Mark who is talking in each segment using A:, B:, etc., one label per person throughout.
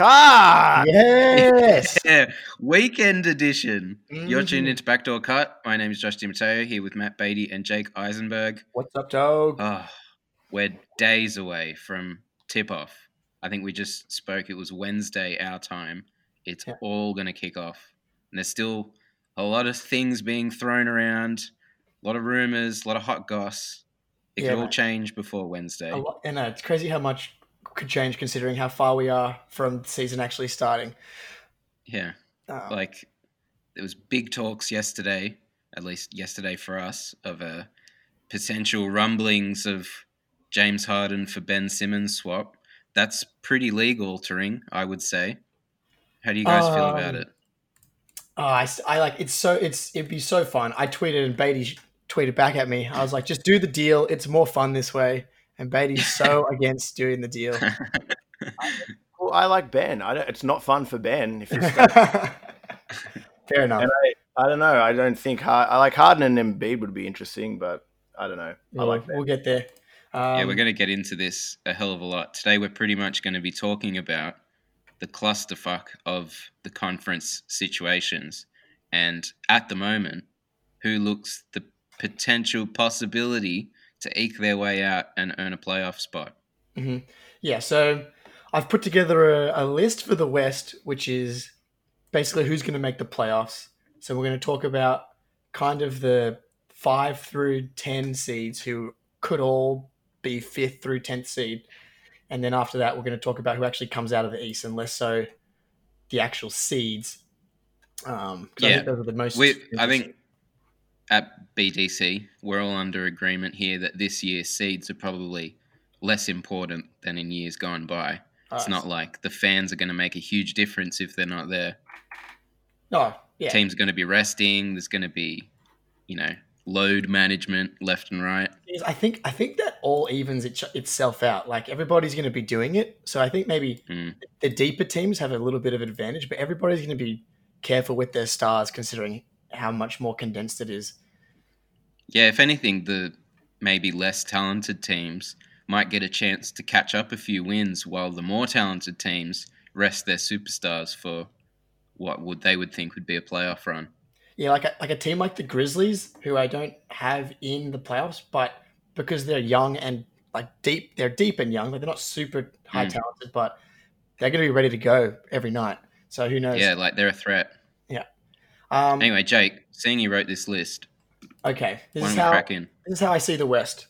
A: It's backdoor car.
B: Yes.
C: Yeah, weekend edition. You're tuned
B: Mhm.
C: into Backdoor Cut. My name is Josh DiMatteo here with Matt Beatty and Jake Eisenberg.
B: What's up, dog?
C: Oh, we're days away from tip off. I think we just spoke. It was Wednesday our time. It's
B: Yeah.
C: all going to kick off. And there's still a lot of things being thrown around, a lot of rumors, a lot of hot goss. It
B: Yeah,
C: could all change before Wednesday.
B: A lot, and uh, it's crazy how much could change considering how far we are from the season actually starting.
C: Yeah.
B: Uh,
C: like there was big talks yesterday at least yesterday for us of a potential rumblings of james harden for ben simmons swap that's pretty legal to ring i would say how do you guys feel about
B: Um,
C: it
B: oh, I, I like it's so it's it'd be so fun. I tweeted and Beatty tweeted back at me. I was like, just do the deal. It's more fun this way. And Beatty's so against doing the deal.
A: Well, I like Ben. I don't, it's not fun for Ben if he's
B: Fair enough.
A: And I don't know. I don't think Har- I like Harden and Embiid would be interesting, but I don't know. I
B: We'll,
A: like Ben.
B: we'll get there. Um,
C: yeah we're going to get into this a hell of a lot today we're pretty much going to be talking about the clusterfuck of the conference situations and at the moment who looks the potential possibility to eke their way out and earn a playoff spot
B: Mhm. Yeah, so I've put together a, a list for the West, which is basically who's going to make the playoffs. So we're going to talk about kind of the five through 10 seeds who could all be fifth through 10th seed. And then after that, we're going to talk about who actually comes out of the East and less so the actual seeds. Um, 'cause I
C: Yeah.
B: think those are the most.
C: We, I think at BDC, we're all under agreement here that this year's seeds are probably less important than in years gone by. It's not like the fans are going to make a huge difference if they're not there.
B: No, yeah.
C: Teams are going to be resting. There's going to be, you know, load management left and right.
B: I think I think that all evens it, itself out. Like everybody's going to be doing it, so I think maybe
C: Mm.
B: the deeper teams have a little bit of advantage, but everybody's going to be careful with their stars considering how much more condensed it is.
C: Yeah, if anything, the maybe less talented teams might get a chance to catch up a few wins, while the more talented teams rest their superstars for what would they would think would be a playoff run.
B: Yeah, like a, like a team like the Grizzlies, who I don't have in the playoffs, but because they're young and like deep, they're deep and young, like they're not super high
C: Mm.
B: talented, but they're going to be ready to go every night. So who knows?
C: Yeah, like they're a threat.
B: Um,
C: Anyway, Jake, seeing you wrote this list,
B: okay. This is how
C: crack in?
B: this is how I see the West.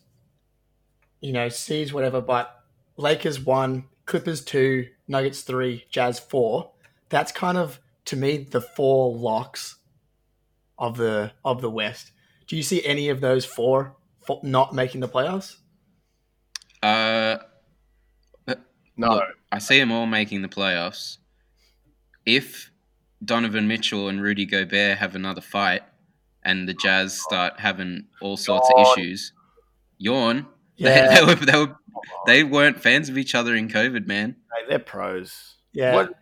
B: You know, seeds, whatever, but Lakers one, Clippers two, Nuggets three, Jazz four. That's kind of to me the four locks of the of the West. Do you see any of those four fo- not making the playoffs?
C: Uh,
A: No,
C: Look, I see them all making the playoffs. If Donovan Mitchell and Rudy Gobert have another fight, and the Jazz start having all sorts
A: God.
C: of issues, yawn.
B: Yeah.
C: They, they were, they were they weren't fans of each other in COVID, man.
A: Hey, they're pros.
B: Yeah,
A: What,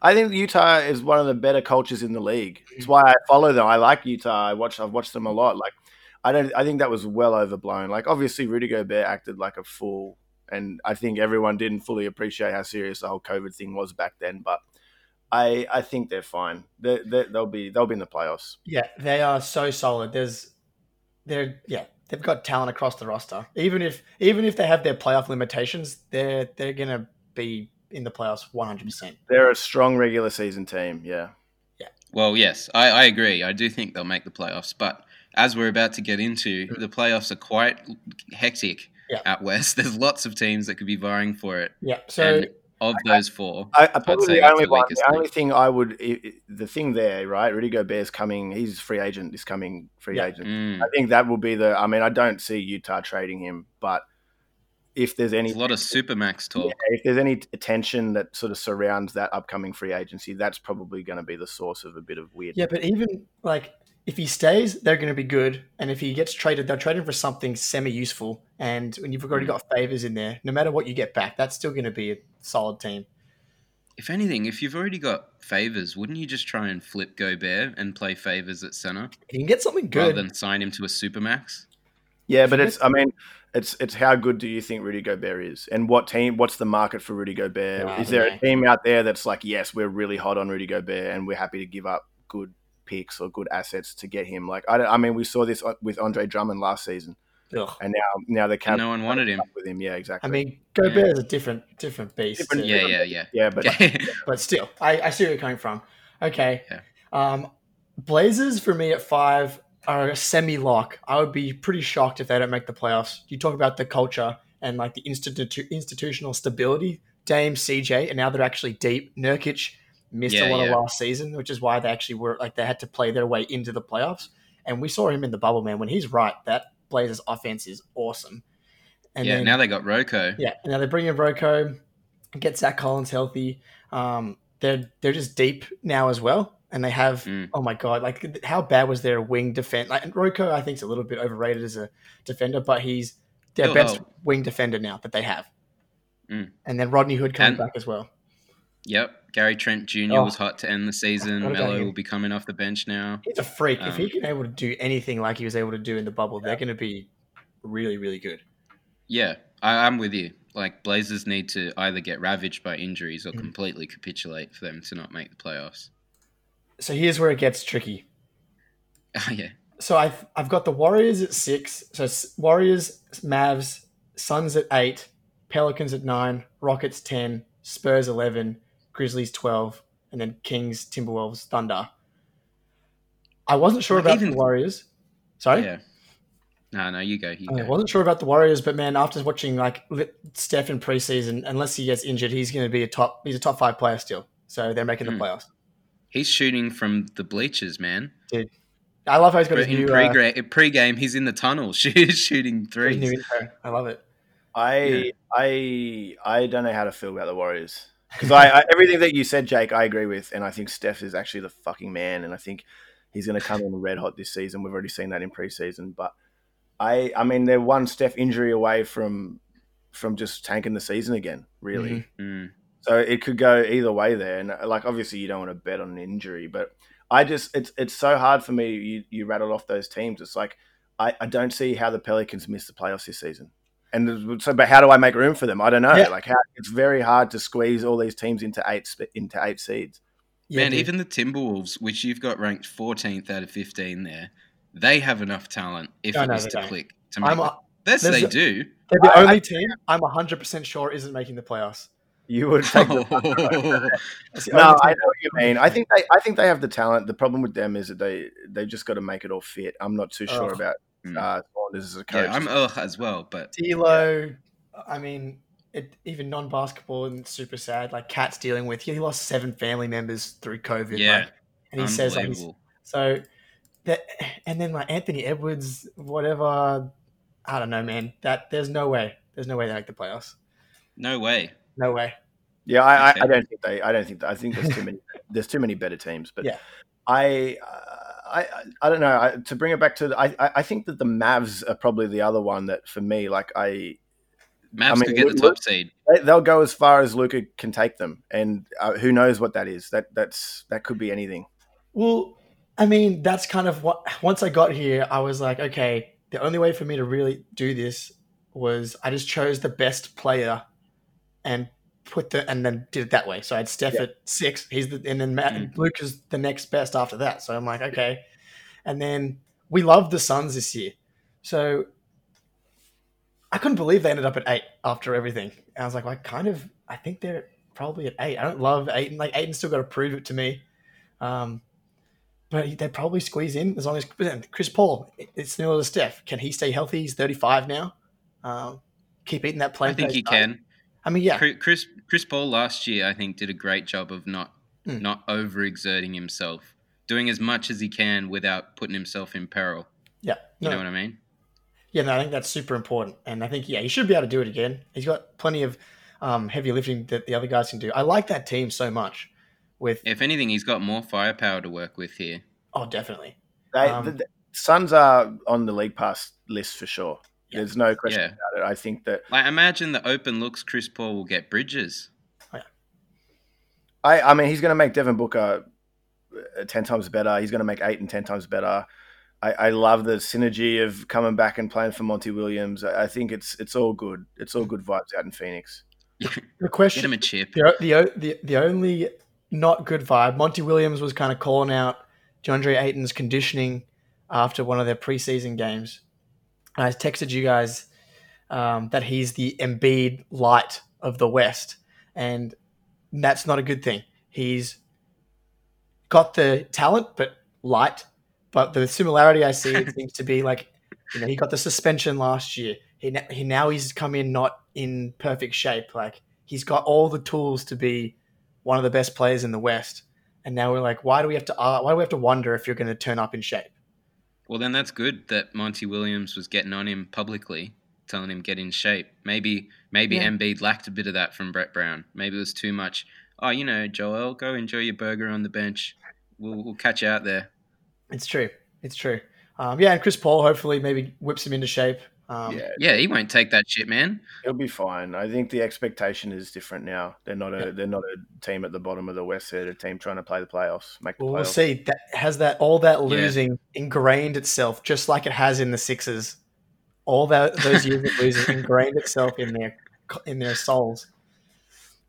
A: I think Utah is one of the better cultures in the league. It's why I follow them. I like Utah. I watch. I've watched them a lot. Like, I don't. I think that was well overblown. Like, obviously, Rudy Gobert acted like a fool, and I think everyone didn't fully appreciate how serious the whole COVID thing was back then. But I, I think they're fine. They, they, they'll be. They'll be in the playoffs.
B: yeah, they are so solid. There's, they're yeah, they've got talent across the roster. Even if even if they have their playoff limitations, they're they're gonna be in the playoffs one hundred percent.
A: They're a strong regular season team. Yeah. Yeah.
C: Well, yes, I, I agree. I do think they'll make the playoffs, but as we're about to get into, mm. the playoffs are quite hectic
B: Yeah.
C: out west. There's lots of teams that could be vying for it.
B: Yeah, so
C: and of those four,
A: I, I probably
C: say
A: the only
C: the
A: one. The only thing I would, i i the thing there, right? Rudy Gobert's coming. He's free agent. This coming free
B: Yeah.
A: agent.
C: mm,
A: I think that will be the. I mean, I don't see Utah trading him, but if there's any
C: there's a lot of supermax talk.
A: if there's any attention that sort of surrounds that upcoming free agency, that's probably going to be the source of a bit of weird.
B: Yeah, but even like if he stays, they're going to be good, and if he gets traded, they'll trade him for something semi-useful. And when you've already hmm. got favors in there, no matter what you get back, that's still going to be a solid team.
C: If anything, if you've already got favors, wouldn't you just try and flip Gobert and play favors at center
B: If you can get something
C: rather
B: good,
C: than sign him to a supermax?
A: Yeah, but it's. I mean, it's it's how good do you think Rudy Gobert is, and what team? What's the market for Rudy Gobert?
B: Yeah,
A: is there
B: yeah.
A: a team out there that's like, yes, we're really hot on Rudy Gobert, and we're happy to give up good picks or good assets to get him? Like, I, I mean, we saw this with Andre Drummond last season,
B: Ugh.
A: and now now the cap
C: no one wanted him.
A: with him. Yeah, exactly.
B: I mean, Gobert is a different different beast.
A: Different-
B: to-
C: Yeah, yeah, yeah.
A: yeah, but
B: but still, I, I see where you're coming from. Okay.
C: Yeah.
B: Um, Blazers for me at five are a semi lock. I would be pretty shocked if they don't make the playoffs. You talk about the culture and like the institu- institutional stability. Dame, CJ, and now they're actually deep. Nurkic missed
C: Yeah,
B: a lot
C: yeah.
B: of last season, which is why they actually were like they had to play their way into the playoffs. And we saw him in the bubble, man. When he's right, that Blazers offense is awesome. And
C: yeah,
B: then,
C: now they got Roko.
B: yeah, now they bring in Roko, get Zach Collins healthy. Um, they're they're just deep now as well, and they have
C: Mm.
B: oh my god, like how bad was their wing defense? Like and Roko, I think is a little bit overrated as a defender, but he's their
C: He'll
B: best
C: help.
B: wing defender now that they have.
C: Mm.
B: And then Rodney Hood coming
C: And-
B: back as well.
C: Yep. Gary Trent Jr.
B: Oh.
C: was hot to end the season.
B: What about
C: Melo will be coming off the bench now.
B: He's a freak. if he
C: Um,
B: can able to do anything like he was able to do in the bubble, they're going to be really really good.
C: Yeah, I, I'm with you. Like Blazers need to either get ravaged by injuries or
B: Mm.
C: completely capitulate for them to not make the playoffs.
B: So here's where it gets tricky.
C: Oh yeah.
B: so I've I've got the Warriors at six. So Warriors, Mavs, Suns at eight, Pelicans at nine, Rockets ten, Spurs eleven, Grizzlies twelve, and then Kings, Timberwolves, Thunder. I wasn't sure
C: Like,
B: about
C: even-
B: the Warriors. Sorry,
C: Yeah. No, no, you go. You
B: I
C: go.
B: wasn't sure about the Warriors, but man, after watching like li- Steph in preseason, unless he gets injured, he's going to be a top. He's a top five player still. So they're making the
C: Hmm.
B: playoffs.
C: He's shooting from the bleachers, man.
B: Dude, I love how he's got his
C: In
B: new, uh,
C: pre pre-game, he's in the tunnel shoot- shooting
B: his
C: threes.
B: new intro. I love it.
A: I
C: Yeah.
A: I I don't know how to feel about the Warriors because I, I everything that you said, Jake, I agree with, and I think Steph is actually the fucking man, and I think he's going to come in red hot this season. We've already seen that in preseason, but I I mean they're one Steph injury away from from just tanking the season again, really.
B: Mhm.
C: Mm.
A: So it could go either way there, and like obviously you don't want to bet on an injury, but I just it's it's so hard for me. You you rattled off those teams. It's like I, I don't see how the Pelicans miss the playoffs this season. And so, but how do I make room for them? I don't know.
B: Yeah.
A: Like, how it's very hard to squeeze all these teams into eight into eight seeds.
B: Yeah,
C: Man,
B: dude.
C: even the Timberwolves, which you've got ranked 14th out of 15 there, they have enough talent if
B: No,
C: it
B: no,
C: was
B: they
C: to
B: don't.
C: click. To make
B: I'm
C: it.
B: a,
C: Yes, they
B: a-
C: do.
B: they're the
A: I-
B: only
A: I-
B: team I'm 100% sure isn't making the playoffs.
A: You would take. the-
B: That's the
A: no,
B: only
A: I
B: team-
A: know what you mean. I think they I think they have the talent. The problem with them is that they they just got to make it all fit. I'm not too sure
B: Oh.
A: about. Uh, Saunders as a coach.
C: Yeah, I'm ugh as well, but
B: D'Lo, I mean, it, even non-basketball and super sad. Like KAT's dealing with, he lost seven family members through COVID.
C: yeah,
B: like, and he says like so that, and then like Anthony Edwards, whatever. I don't know, man. That there's no way. There's no way they make the playoffs.
C: no way.
B: No way.
A: Yeah, I, I, I don't think they. I don't think. I think there's too many. there's too many better teams. But
B: Yeah.
A: I, uh, I, I don't know. I, to bring it back to, the, I, I I think that the Mavs are probably the other one that for me, like I,
C: Mavs
A: I mean,
C: could get the top seed.
A: they, they'll go as far as Luka can take them, and uh, who knows what that is? That that's that could be anything.
B: Well, I mean, that's kind of what. Once I got here, I was like, okay, the only way for me to really do this was I just chose the best player and put the and then did it that way. So I had Steph
A: Yeah.
B: at six. He's the and then Matt,
C: Mm.
B: Luke is the next best after that. So I'm like, okay, and then we love the Suns this year, so I couldn't believe they ended up at eight after everything. And I was like, I kind of, I think they're probably at eight. I don't love Ayton. Like Ayton's still got to prove it to me. Um, but they probably squeeze in as long as Chris Paul. It's similar to Steph. Can he stay healthy? He's 35 now. Um, keep eating that plant.
C: I think he can.
B: I mean, yeah,
C: Chris- Chris Chris Paul last year, I think, did a great job of not
B: Hmm.
C: not overexerting himself, doing as much as he can without putting himself in peril.
B: yeah,
C: You know what I mean?
B: yeah. No, I think that's super important, and I think yeah, he should be able to do it again. He's got plenty of um, heavy lifting that the other guys can do. I like that team so much. With
C: If anything, he's got more firepower to work with here.
B: oh, definitely.
A: They,
B: Um,
A: the, the Suns are on the league pass list for sure.
B: Yeah.
A: There's no question
C: Yeah.
A: about it. I think that
C: Like, imagine the open looks Chris Paul will get Bridges.
A: I, I mean, he's going to make Devin Booker uh, ten times better. He's going to make eight and ten times better. I, I love the synergy of coming back and playing for Monty Williams. I, I think it's it's all good. It's all good vibes out in Phoenix.
B: The
C: Get
B: question,
C: him a chip.
B: the, the the the only not good vibe. Monty Williams was kind of calling out DeAndre Ayton's conditioning after one of their preseason games. I texted you guys um, that he's the Embiid light of the West, and that's not a good thing. He's got the talent, but light. But the similarity I see it seems to be like, you know, he got the suspension last year. He, he now he's come in not in perfect shape. Like he's got all the tools to be one of the best players in the West. And now we're like, why do we have to? Uh, why do we have to wonder if you're going to turn up in shape?
C: Well, then that's good that Monty Williams was getting on him publicly, telling him get in shape. Maybe maybe
B: Yeah.
C: Embiid lacked a bit of that from Brett Brown. Maybe it was too much. Oh, you know, Joel, go enjoy your burger on the bench. We'll, we'll catch you out there.
B: It's true. It's true. Um, yeah, and Chris Paul hopefully maybe whips him into shape. Um,
A: yeah,
C: Yeah, he won't take that shit, man.
A: he'll be fine. I think the expectation is different now. They're not a they're not a team at the bottom of the West. They're a team trying to play the playoffs, make the
B: Well, we'll see. That has that all that losing ingrained itself, just like it has in the Sixers. All that those years of losing ingrained itself in their in their souls.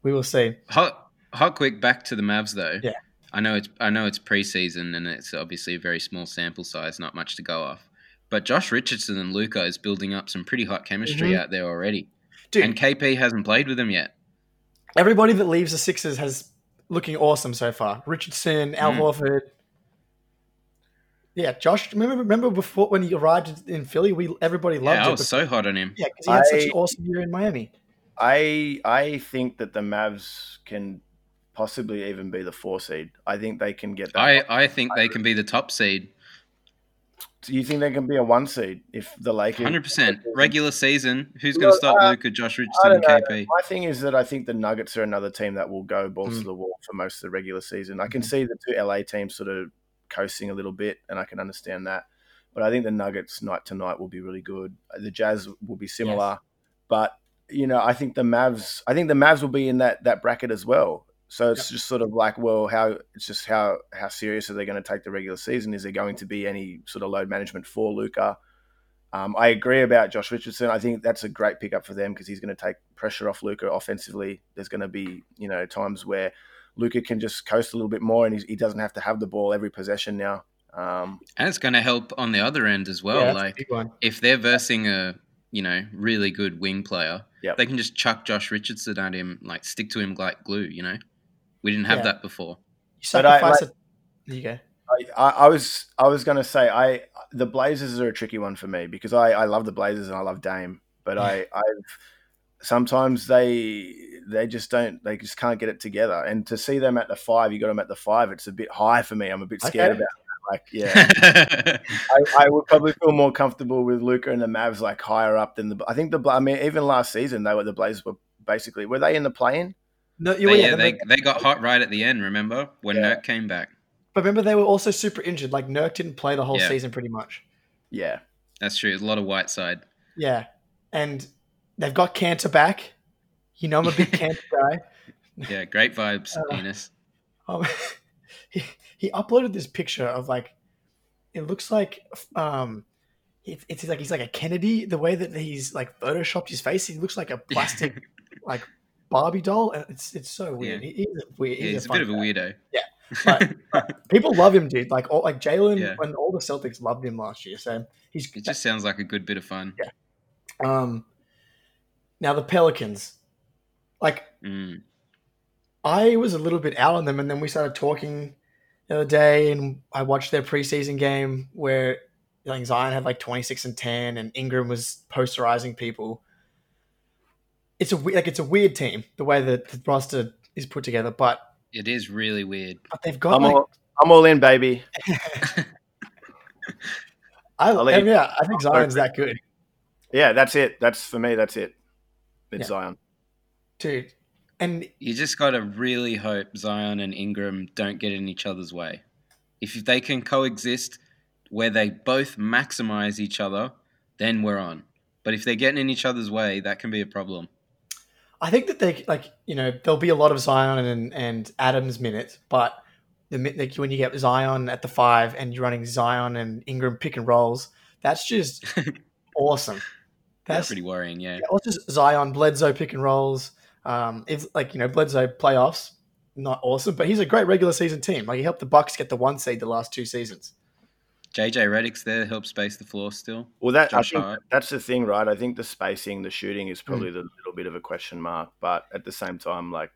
B: We will see.
C: Hot, hot, quick. Back to the Mavs though.
B: Yeah.
C: I know it's I know it's preseason and it's obviously a very small sample size, not much to go off. But Josh Richardson and Luka is building up some pretty hot chemistry
B: Mhm.
C: out there already,
B: Dude,
C: and KP hasn't played with them yet.
B: everybody that leaves the Sixers has looking awesome so far. Richardson, Al
C: Mm.
B: Horford. Yeah, Josh. Remember, remember before when he arrived in Philly, we everybody loved
C: Yeah, I
B: it.
C: was so hot on him.
B: yeah, because he had such an awesome year in Miami.
A: I I think that the Mavs can possibly even be the four seed. I think they can get that.
C: I, I think they can be the top seed.
A: Do you think they can be a one seed if the Lakers?
C: Hundred percent.
A: Regular.
C: Regular season. Who's going to stop
A: uh,
C: Luka, Josh Richardson, and
A: don't know.
C: KP?
A: My thing is that I think the Nuggets are another team that will go balls
B: Mm.
A: to the wall for most of the regular season. I can
B: Mhm.
A: see the two LA teams sort of coasting a little bit, and I can understand that. But I think the Nuggets night to night will be really good. The Jazz will be similar, but you know, I think the Mavs. I think the Mavs will be in that that bracket as well. So it's just sort of like, well, how it's just how how serious are they going to take the regular season? Is there going to be any sort of load management for Luka? Um, I agree about Josh Richardson. I think that's a great pickup for them because he's going to take pressure off Luka offensively. There's going to be you know times where Luka can just coast a little bit more, and he's, he doesn't have to have the ball every possession now. Um,
C: And it's going to help on the other end as well.
B: yeah,
C: like if they're versing a you know really good wing player,
A: Yep.
C: they can just chuck Josh Richardson at him, like stick to him like glue. You know, we didn't have
B: Yeah.
C: that before.
B: You
A: But I-
B: sacrifice it. There you go.
A: I, I, I was I was going to say I the Blazers are a tricky one for me because I, I love the Blazers and I love Dame, but I I've sometimes they they just don't they just can't get it together. And to see them at the five, you got them at the five. It's a bit high for me. I'm a bit scared
B: Okay.
A: about that. Like yeah, I, I would probably feel more comfortable with Luka and the Mavs like higher up than the. I think the I mean even last season they were the Blazers were basically were they in the play-in?
B: No, you,
C: They-
B: yeah,
C: yeah, they,
B: but
C: they got hot right at the end. Remember when
A: Yeah.
C: Nurk came back?
B: But remember they were also super injured. Like Nurk didn't play the whole
C: Yeah.
B: season pretty much.
A: Yeah,
C: That's true. There's a lot of white side.
B: Yeah, and they've got Kanter back. You know I'm a big Kanter guy.
C: Yeah, great vibes,
B: Uh,
C: Enes.
B: Um, he, he uploaded this picture of like it looks like um it, it's like he's like a Kennedy the way that he's like photoshopped his face he looks like a plastic like Barbie doll and it's it's so weird
C: Yeah.
B: he, he's a weird
C: Yeah, he's a
B: fun
C: bit of a weirdo.
B: But- but people love him dude like all like Jaylen
C: Yeah.
B: when all the Celtics loved him last year so he's
C: it just sounds like a good bit of fun. Yeah.
B: um now the Pelicans like
C: Mm.
B: I was a little bit out on them, and then we started talking the other day, and I watched their preseason game where like Zion had like twenty six and ten, and Ingram was posterizing people. It's a like it's a weird team the way that the roster is put together, but
C: It is really weird.
B: but they've got
A: I'm
B: like
A: all I'm all in, baby.
B: I,
A: I'll let
B: and
A: you-
B: yeah, I think Zion's that good,
A: Yeah, that's it. That's for me. That's it. It's
B: Yeah.
A: Zion.
B: dude. And
C: You just got to really hope Zion and Ingram don't get in each other's way. If they can coexist where they both maximize each other, then we're on. But if they're getting in each other's way, that can be a problem.
B: I think that they like you know there'll be a lot of Zion and and Adams minutes, but the like when you get Zion at the five and you're running Zion and Ingram pick and rolls, that's just awesome.
C: That's
B: That's
C: pretty worrying. Yeah.
B: yeah, or just Zion Bledsoe pick and rolls. Um, it's like you know Bledsoe playoffs, not awesome, but he's a great regular season team. Like he helped the Bucks get the one seed the last two seasons.
C: JJ Redick's there, helps space the floor still.
A: Well, that
C: Josh
A: I think
C: Hart.
A: that's the thing, right? I think the spacing, the shooting is probably the little bit of a question mark, but at the same time, like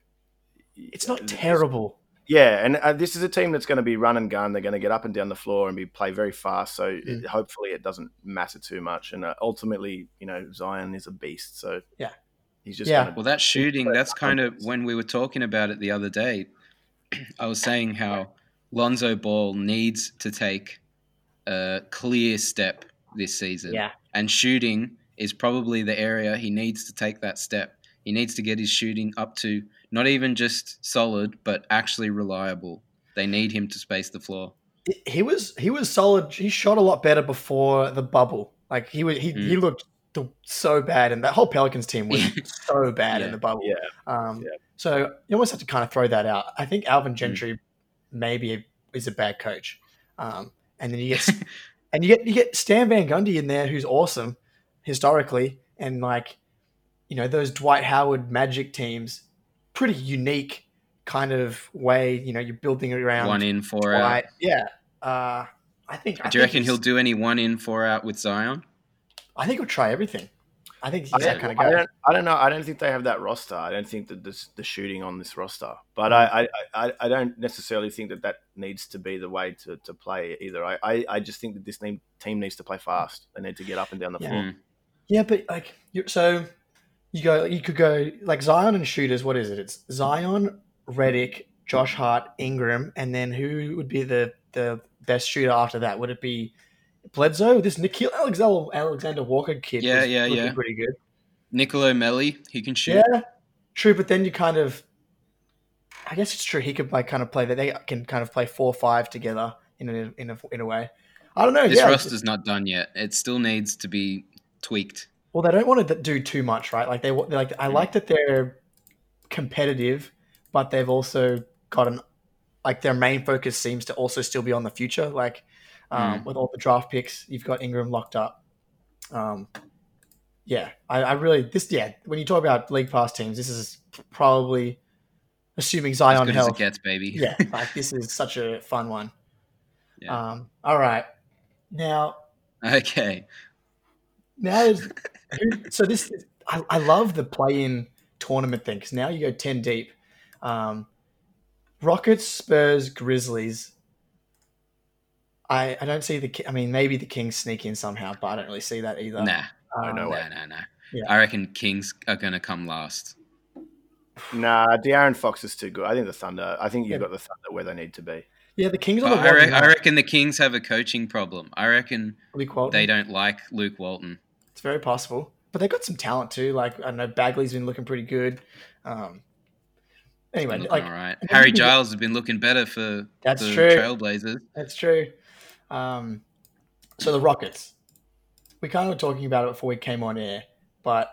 B: It's not terrible.
A: Yeah, and uh, this is a team that's going to be run and gun. They're going to get up and down the floor and be play very fast. So
B: Mm.
A: it, hopefully it doesn't matter too much. And uh, ultimately, you know, Zion is a beast. So
B: Yeah.
A: he's just
B: Yeah.
C: Well, that shooting, that's kind of when we were talking about it the other day. I was saying how Lonzo Ball needs to take a clear step this season. Yeah. And shooting is probably the area he needs to take that step. He needs to get his shooting up to not even just solid, but actually reliable. They need him to space the floor.
B: he was he was solid. He shot a lot better before the bubble. Like he was he,
C: Mm.
B: he looked so bad, and that whole Pelicans team was so bad in the bubble.
A: Yeah.
B: Um,
A: Yeah.
B: So you almost have to kind of throw that out. I think
C: Mm.
B: Alvin Gentry maybe is a bad coach, um, and then you get and you get you get Stan Van Gundy in there, who's awesome historically, and like you know those Dwight Howard Magic teams, pretty unique kind of way. You know, you're building around
C: One in, four out.
B: Yeah. Uh, I think. I
C: Do you
B: think
C: reckon he'll do any one in, four out with Zion?
B: I think he'll try everything. I think he's
A: I,
B: that kind of
A: I
B: guy.
A: don't, I don't know. I don't think they have that roster. I don't think that this the shooting on this roster. But I, I, I, I don't necessarily think that that needs to be the way to, to play either. I, I, I just think that this team, team needs to play fast. They need to get up and down the
B: Yeah.
A: floor.
C: Mm.
B: Yeah, but like, you so you go, you could go like Zion and shooters. What is it? It's Zion, Redick, Josh Hart, Ingram, and then who would be the the best shooter after that? Would it be Bledsoe? This Nickeil Alexander Alexander Walker kid.
C: Yeah, yeah, yeah.
B: pretty good.
C: Nicolo Melli, he can shoot.
B: Yeah, true. But then you kind of, I guess it's true. He could like kind of play that. They can kind of play four five together in a in a in a way. I don't know.
C: This
B: yeah,
C: roster's not done yet. It still needs to be tweaked.
B: Well, they don't want to do too much, right? Like they like I mm. like that they're competitive, but they've also got an like their main focus seems to also still be on the future. Like um, with all the draft picks, you've got Ingram locked up. Um, yeah, I, I really this yeah. When you talk about league pass teams, this is probably assuming
C: As
B: Zion
C: as
B: health.
C: gets, baby.
B: yeah, like this is such a fun one.
C: Yeah.
B: Um, all right, now
C: Okay.
B: now so this I, I love the play-in tournament thing because now you go 10 deep um, rockets spurs grizzlies I, I don't see the Ki- i mean maybe the kings sneak in somehow but i don't really see that either
C: Nah.
B: Um,
A: no
C: No,
A: way.
C: no, no.
B: Yeah.
C: I reckon Kings are going to come last.
A: Nah, De'Aaron Fox is too good. I think the Thunder. I think you've
B: Yeah.
A: got the Thunder where they need to be.
B: yeah the kings on
C: But
B: the
C: I, re- I reckon the Kings have a coaching problem. I reckon
B: Luke Walton.
C: they don't like Luke Walton.
B: it's very possible but they've got some talent too like i don't know bagley's been looking pretty good um, anyway like
C: all right. Harry Giles has been looking better for
B: That's
C: the
B: true.
C: Trailblazers.
B: That's true. Um, so the Rockets, we kind of were talking about it before we came on air, but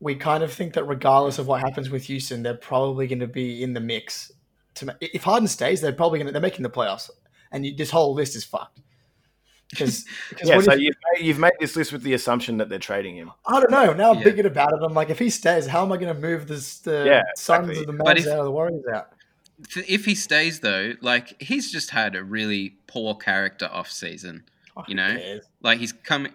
B: we kind of think that regardless of what happens with Houston, they're probably going to be in the mix. To if Harden stays, they're probably going to they're making the playoffs, and you, this whole list is fucked. Because because
A: Yeah, so
B: if-
A: you've made, you've made this list with the assumption that they're trading him.
B: I don't know. Now I'm
C: Yeah.
B: thinking about it. I'm like, if he stays, how am I going to move this the
A: Yeah,
B: Suns
A: exactly.
B: or the
C: But
B: Mavs
C: if-
B: out of the Warriors out?
C: If he stays, though, like he's just had a really poor character off season.
B: Oh,
C: You know?
B: cares?
C: Like he's coming.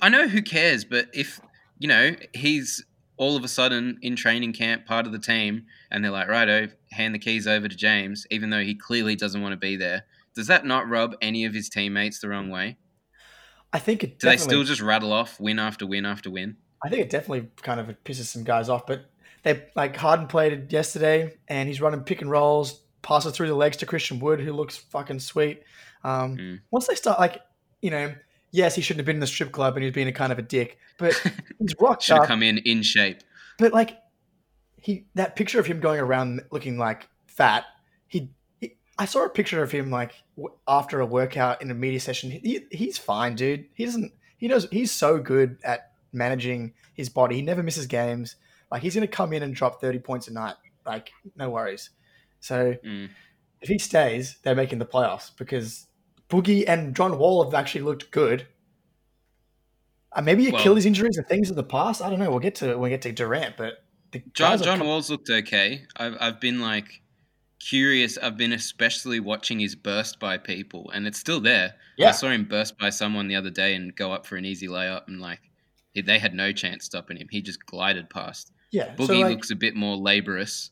C: I know who cares, but if you know he's all of a sudden in training camp, part of the team, and they're like, "Righto, hand the keys over to James," even though he clearly doesn't want to be there. Does that not rub any of his teammates the wrong way?
B: I think it
C: Do they still just rattle off win after win after win?
B: I think it definitely kind of pisses some guys off. But they like Harden played it yesterday, and he's running pick and rolls, passes through the legs to Christian Wood, who looks fucking sweet. Um,
C: Mm.
B: Once they start, like you know, yes, he shouldn't have been in the strip club, and he was being a kind of a dick, but he's rocked
C: Should
B: up.
C: come in in shape.
B: But like he, that picture of him going around looking like fat. He, he I saw a picture of him like w- after a workout in a media session. He, he's fine, dude. He doesn't. He knows he's so good at managing his body. He never misses games. Like he's gonna come in and drop thirty points a night. Like no worries. So
C: Mm.
B: if he stays, they're making the playoffs because Boogie and John Wall have actually looked good. Uh, maybe
C: Well-
B: Achilles injuries and things of the past. I don't know. We'll get to when we get to Durant, but the
C: John,
B: are
C: John Wall's looked okay. I've I've been like curious. I've been especially watching his burst by people, and it's still there.
B: Yeah.
C: I saw him burst by someone the other day and go up for an easy layup, and like they had no chance stopping him. He just glided past.
B: Yeah.
C: Boogie
B: so like,
C: looks a bit more laborious,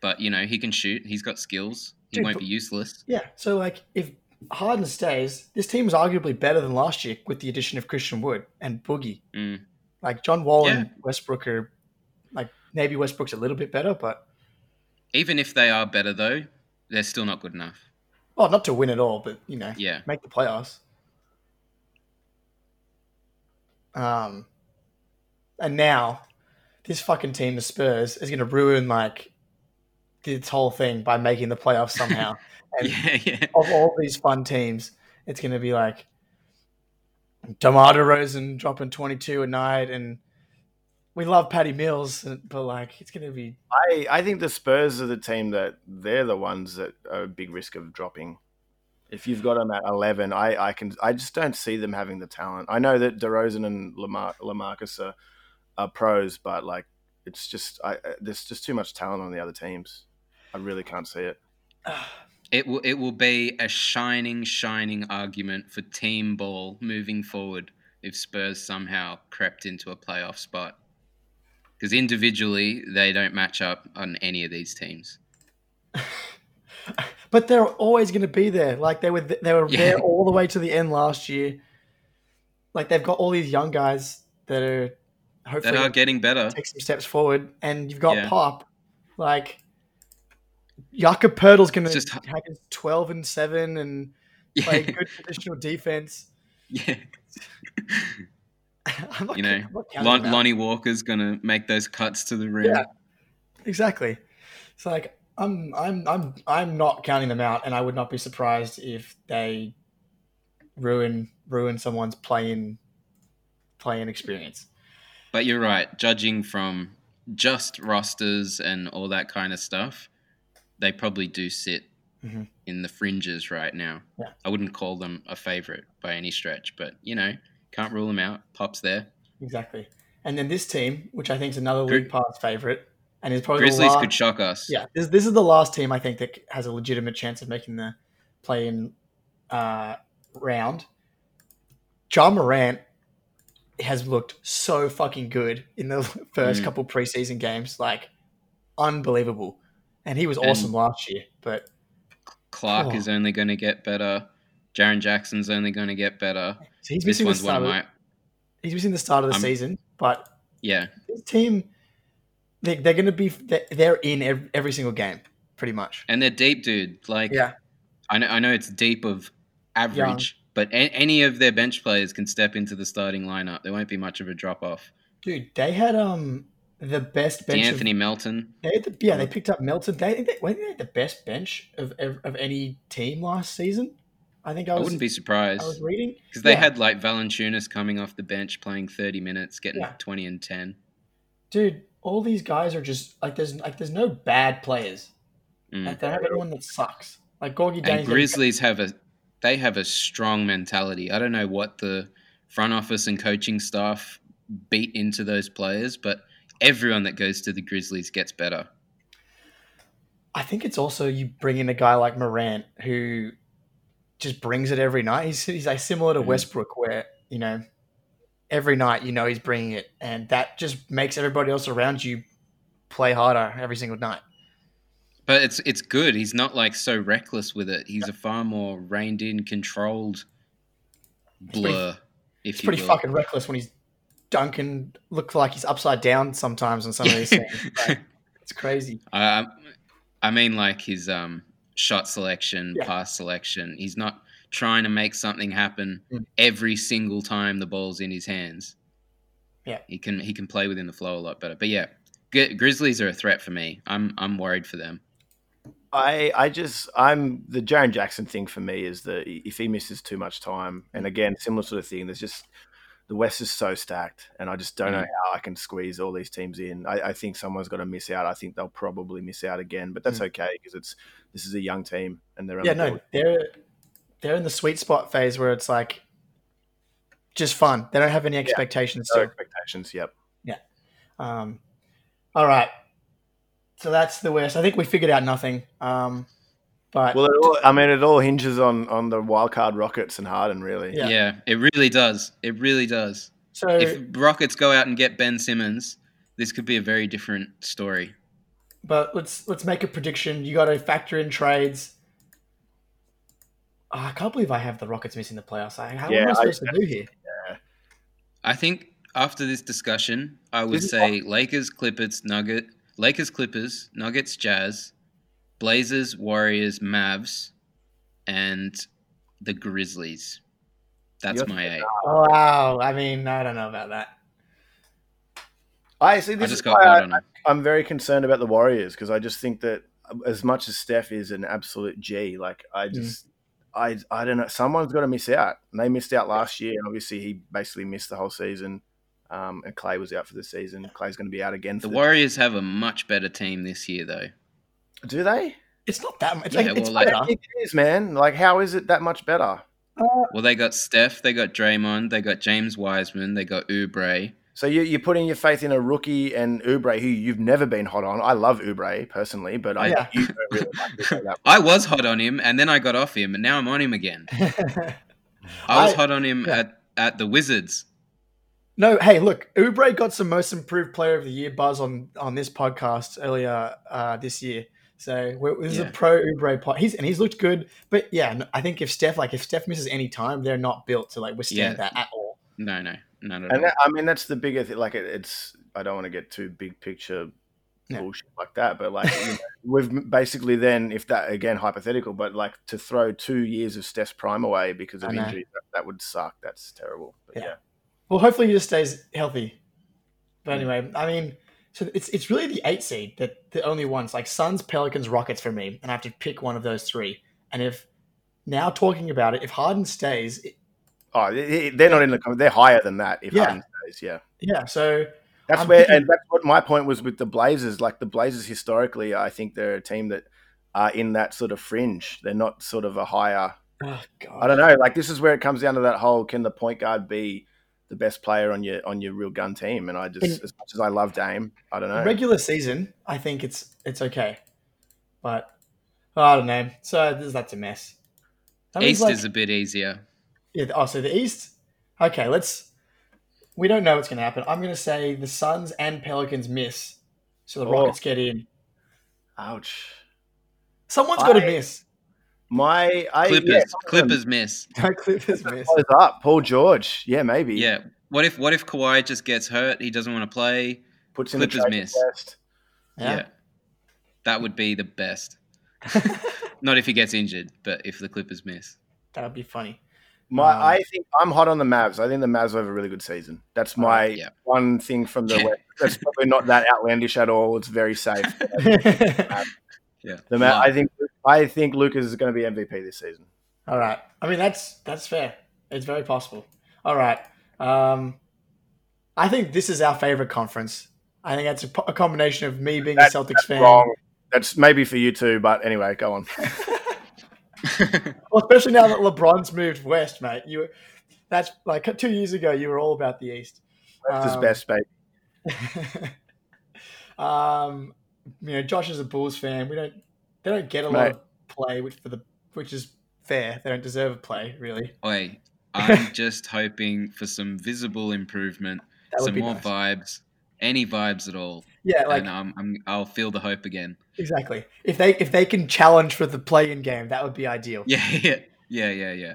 C: but you know he can shoot. He's got skills. He
B: Dude,
C: won't be useless.
B: yeah. So like if Harden stays, this team is arguably better than last year with the addition of Christian Wood and Boogie.
C: Mm.
B: Like John Wall
C: Yeah.
B: and Westbrook are like maybe Westbrook's a little bit better, but
C: Even if they are better though, they're still not good enough.
B: well, not to win at all, but you know,
C: Yeah.
B: make the playoffs. Um, and now this fucking team, the Spurs, is going to ruin like this whole thing by making the playoffs somehow. and
C: Yeah, yeah.
B: of all these fun teams, it's going to be like DeMar DeRozan dropping twenty two a night, and we love Patty Mills, but like it's going to be
A: I, I think the Spurs are the team that they're the ones that are a big risk of dropping. If you've got them at eleven, I, I can I just don't see them having the talent. I know that DeRozan and Lamar, Lamarcus are, are pros, but like it's just I, I- there's just too much talent on the other teams. I really can't see it.
C: It will it will be a shining, shining argument for team ball moving forward if Spurs somehow crept into a playoff spot. Because individually they don't match up on any of these teams.
B: but they're always going to be there. Like they were, they were
C: Yeah.
B: there all the way to the end last year. Like they've got all these young guys that are hopefully
C: That are getting better.
B: take some steps forward, and you've got
C: Yeah.
B: Pop. Like Jakob Poeltl's going to
C: just-
B: have his twelve and seven and play good traditional defense.
C: yeah.
B: I'm not,
C: You know, Lon-. Lonnie Walker's gonna make those cuts to the rim.
B: Yeah. Exactly. It's like I'm I'm I'm I'm not counting them out, and I would not be surprised if they ruin ruin someone's playing playing experience.
C: But you're right. Judging from just rosters and all that kind of stuff, they probably do sit
B: Mhm.
C: in the fringes right now.
B: Yeah.
C: I wouldn't call them a favorite by any stretch, but you know, can't rule them out. Pop's there.
B: Exactly. And then this team, which I think is another
C: Gri-
B: league pass favorite, and is probably
C: Grizzlies
B: the last,
C: could shock us.
B: Yeah, this this is the last team I think that has a legitimate chance of making the play-in uh, round. Ja Morant has looked so fucking good in the first
C: Mm.
B: couple preseason games, like unbelievable, and he was
C: And-
B: awesome last year. But
C: Clarke
B: Oh.
C: is only going to get better. Jaren Jackson's only going to get better.
B: so he's
C: This
B: missing the
C: one's one
B: start.
C: of
B: Of,
C: my
B: he's missing the start of the season, but
C: yeah.
B: this team, they, they're going to be they're- they're in every, every single game, pretty much.
C: And they're deep, dude. Like
B: Yeah.
C: I know, I know it's deep of average, but a- any of their bench players can step into the starting lineup. There won't be much of a drop off.
B: Dude, they had um the best bench.
C: Anthony Melton.
B: They had the, yeah, they picked up Melton. They, they, they had the best bench of, of, any team last season. I think I
C: I wouldn't be surprised.
B: I was reading
C: because they
B: Yeah.
C: had like Valanciunas coming off the bench playing 30 minutes, getting
B: Yeah.
C: 20 and 10.
B: dude. All these guys are just like there's like there's no bad players.
C: Mm.
B: Like they have anyone that sucks. Like Gorgui
C: And. Grizzlies have a they have a strong mentality. I don't know what the front office and coaching staff beat into those players, but everyone that goes to the Grizzlies gets better.
B: I think it's also you bring in a guy like Morant who just brings it every night. He's he's like similar to
C: Mhm.
B: Westbrook, where you know every night you know he's bringing it, and that just makes everybody else around you play harder every single night.
C: But it's it's good. He's not like so reckless with it. He's a far more reined in, controlled
B: pretty-
C: blur. if
B: It's pretty
C: will.
B: fucking reckless when he's dunking. Look like he's upside down sometimes on some of these things. Like, it's crazy.
C: I, I mean, like his um, shot selection,
B: Yeah.
C: pass selection. He's not trying to make something happen
B: Mm.
C: every single time the ball's in his hands.
B: Yeah.
C: he can he can play within the flow a lot better. But yeah, Gri- Grizzlies are a threat for me. I'm I'm worried for them.
A: I I just I'm the Jaren Jackson thing for me is that if he misses too much time, and again similar sort of thing, there's just the West is so stacked, and I just don't know
C: Mm.
A: how I can squeeze all these teams in. I, I think someone's got to miss out. I think they'll probably miss out again, but that's okay because it's this is a young team and they're
B: Yeah, no,
A: board.
B: they're they're in the sweet spot phase where it's like just fun. They don't have any expectations.
A: no expectations. Yep. Yeah.
B: Um, all right, so that's the worst. I think we figured out nothing. Um, but
A: Well, it all, I mean, it all hinges on on the wild card Rockets and Harden, really.
B: Yeah.
C: Yeah. it really does. It really does.
B: so
C: If Rockets go out and get Ben Simmons, this could be a very different story.
B: but let's let's make a prediction. You got to factor in trades. Oh, I can't believe I have the Rockets missing the playoffs. I- How
A: Yeah,
B: am I
A: I-
B: to do here?
C: I think after this discussion, I would
A: This is
C: say Lakers, Clippers, Nugget, Lakers, Clippers, Nuggets, Jazz, Blazers, Warriors, Mavs, and the Grizzlies. That's
A: You're-
C: my eight.
B: Wow, I mean, I don't know about that.
A: I see.
C: I
A: This
C: just
A: is
C: got
A: why
C: hot
A: I,
C: on them.
A: I'm very concerned about the Warriors because I just think that as much as Steph is an absolute G, like
B: Mm.
A: I just, I, I don't know. Someone's got to miss out. And they missed out last year, and obviously he basically missed the whole season. Um, and Clay was out for the season. Clay's going to be out again.
C: The
A: For
C: Warriors have a much better team this year, though.
A: Do they?
B: It's not that much.
C: Yeah,
B: like, it's
C: well, like-
B: better.
A: It is, man. Like, how is it that much better?
C: Well, they got Steph, they got Draymond, they got James Wiseman, they got Oubre.
A: So you, you're putting your faith in a rookie and Oubre, who you've never been hot on. I love Oubre personally, but I
B: Yeah.
A: you really like
C: I was hot on him, and then I got off him, and now I'm on him again. I was
B: I-
C: hot on him
B: yeah.
C: at, at the Wizards.
B: No, hey, look, Oubre got some most improved player of the year buzz on on this podcast earlier uh, this year. So we're, this is
C: Yeah.
B: a pro Oubre pot. He's and he's looked good, but yeah, I think if Steph like if Steph misses any time, they're not built to like withstand
C: Yeah.
B: that at all.
C: No, no, no, at
A: And that, I mean, that's the bigger thing. Like, it, it's I don't want to get too big picture
B: Yeah.
A: bullshit like that, but like, you know, we've basically then, if that again hypothetical, but like to throw two years of Steph's prime away because of injury, that, that would suck. That's terrible. But
B: Yeah. Well, hopefully he just stays healthy. But hmm. anyway, I mean, so it's it's really the eight seed that the only ones like Suns, Pelicans, Rockets for me, and I have to pick one of those three. And if now talking about it, if Harden stays, it,
A: Oh, they- they're not in the. They're higher than that. If
B: Yeah.
A: Harden stays, yeah.
B: yeah. So
A: That's
B: I'm
A: where,
B: thinking-
A: and that's what my point was with the Blazers. Like the Blazers, historically, I think they're a team that are in that sort of fringe. They're not sort of a higher.
B: oh god,
A: I don't know. Like this is where it comes down to that whole: can the point guard be the best player on your on your real gun team? And I just,
B: In-
A: as much as I love Dame, I don't know.
B: regular season, I think it's it's okay, but oh, I don't know. So this, that's a mess. That
C: East
B: like-
C: is a bit easier.
B: Yeah. Oh, so the East. Okay, let's. We don't know what's going to happen. I'm going to say the Suns and Pelicans miss, so the
A: Oh.
B: Rockets get in.
A: Ouch.
B: Someone's got to miss.
A: My I,
C: Clippers,
A: yeah, some of them
C: Clippers miss.
B: Clippers miss.
A: close up. Paul George, yeah, maybe.
C: Yeah. What if what if Kawhi just gets hurt? He doesn't want to play.
A: puts in
C: Clippers
A: the
C: miss.
A: request.
C: Yeah.
B: Yeah.
C: That would be the best. Not if he gets injured, but if the Clippers miss.
B: that would be funny.
A: My,
B: Um,
A: I think I'm hot on the Mavs. I think the Mavs have a really good season. That's my
C: yeah.
A: one thing from the
C: Yeah.
A: West. That's probably not that outlandish at all. It's very safe.
C: Yeah.
A: The Ma-
C: Wow.
A: I think I think Luka's is going to be MVP this season.
B: All right. I mean, that's that's fair. It's very possible. All right. Um, I think this is our favorite conference. I think that's a, a combination of me being
A: That's-
B: a Celtics
A: that's
B: fan.
A: Wrong. That's maybe for you too, but anyway, go on.
B: Well, especially now that LeBron's moved west, mate. You, that's like two years ago. You were all about the East.
A: That's his
B: Um,
A: best, baby.
B: um, you know, Josh is a Bulls fan. We don't, they don't get a lot
A: Mate.
B: of play, which for the, which is fair. They don't deserve a play, really.
C: Oi, I'm just hoping for some visible improvement,
B: That
C: some more
B: nice.
C: vibes, any vibes at all,
B: Yeah, like
C: and um, I'm, I'll feel the hope again.
B: exactly. If they if they can challenge for the play-in game, that would be ideal.
C: Yeah, yeah, yeah, yeah, yeah.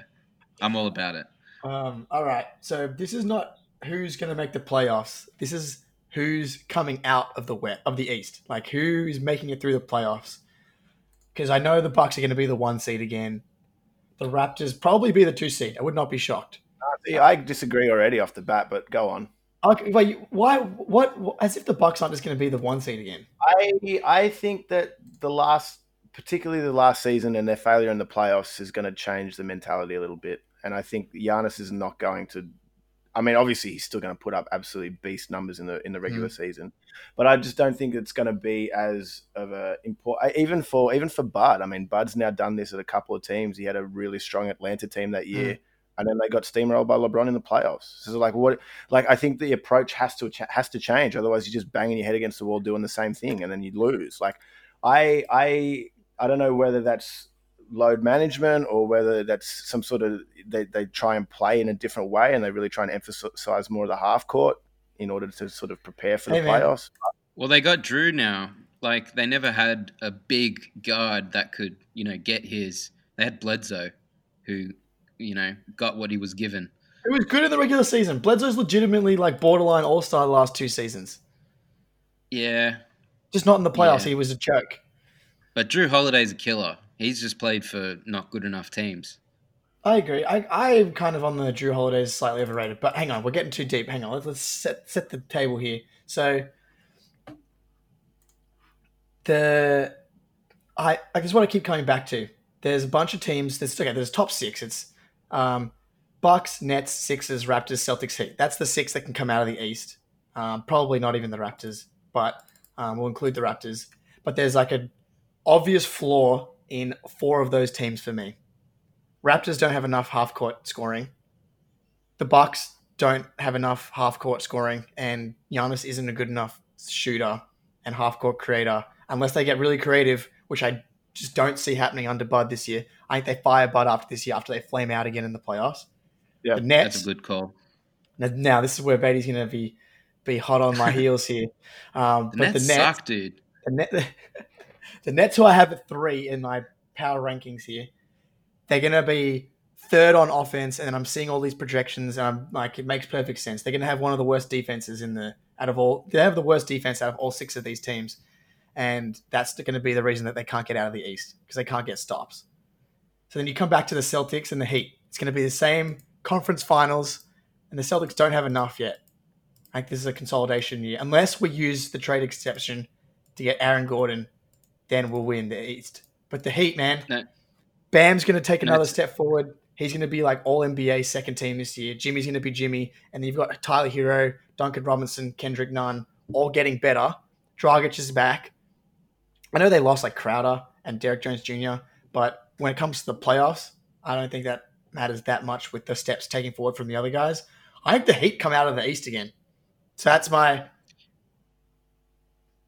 C: I'm all about it.
B: Um, all right. So this is not who's going to make the playoffs. This is who's coming out of the wet of the East. Like who's making it through the playoffs. Because I know the Bucks are going to be the one seed again. The Raptors probably be the two seed. I would not be shocked.
A: See, I disagree already off the bat, but go on.
B: Okay, wait, why? What? As if the Bucks aren't just going to be the one seed again.
A: I I think that the last, particularly the last season and their failure in the playoffs, is going to change the mentality a little bit. And I think Giannis is not going to I mean, obviously he's still going to put up absolutely beast numbers in the in the regular
B: Mm.
A: season, but I just don't think it's going to be as of a important even for even for Bud. I mean, Bud's now done this at a couple of teams. He had a really strong Atlanta team that year, and then they got steamrolled by LeBron in the playoffs. So like what? Like I think the approach has to has to change. Otherwise, you're just banging your head against the wall doing the same thing, and then you lose. Like I I I don't know whether that's load management or whether that's some sort of they, they try and play in a different way and they really try and emphasize more of the half court in order to sort of prepare for the
B: Hey,
A: playoffs.
C: Well, they got Jrue now. Like they never had a big guard that could, you know, get his. They had Bledsoe, who, you know, got what he was given.
B: It was good in the regular season. Bledsoe's legitimately like borderline all star the last two seasons.
C: Yeah,
B: Just not in the playoffs.
C: Yeah.
B: He was a joke.
C: but Jrue Holiday's a killer. He's just played for not good enough teams.
B: I agree. I, I'm kind of on the Jrue Holidays slightly overrated, but hang on, we're getting too deep. Hang on, let's, let's set set the table here. So the I I just want to keep coming back to. There's a bunch of teams. There's okay. There's top six. It's um, Bucks, Nets, Sixers, Raptors, Celtics, Heat. That's the six that can come out of the East. Um, probably not even the Raptors, but um, we'll include the Raptors. But there's like an obvious flaw in four of those teams for me. Raptors don't have enough half court scoring. The Bucks don't have enough half court scoring, and Giannis isn't a good enough shooter and half court creator unless they get really creative, which I just don't see happening under Bud this year. I think they fire Bud after this year after they flame out again in the playoffs.
A: Yeah,
B: the
C: That's a good call.
B: now, now this is where Beatty's going to be be hot on my heels here. Um,
C: The
B: but
C: Nets,
B: the Nets,
C: suck, dude.
B: the, net, the Nets, who I have at three in my power rankings here, they're going to be third on offense, and I'm seeing all these projections, and I'm like, it makes perfect sense. They're going to have one of the worst defenses in the out of all. They have the worst defense out of all six of these teams, and that's going to be the reason that they can't get out of the East because they can't get stops. So then you come back to the Celtics and the Heat. It's going to be the same conference finals, and the Celtics don't have enough yet. Think this is a consolidation year. Unless we use the trade exception to get Aaron Gordon, then we'll win the East. But the Heat, man,
C: No.
B: Bam's going to take another
C: it's-
B: step forward. He's going to be like all NBA second team this year. Jimmy's going to be Jimmy, and then you've got Tyler Herro, Duncan Robinson, Kendrick Nunn, all getting better. Dragic is back. I know they lost like Crowder and Derrick Jones Jr., but when it comes to the playoffs, I don't think that matters that much with the steps taken forward from the other guys. I think the Heat come out of the East again. So that's my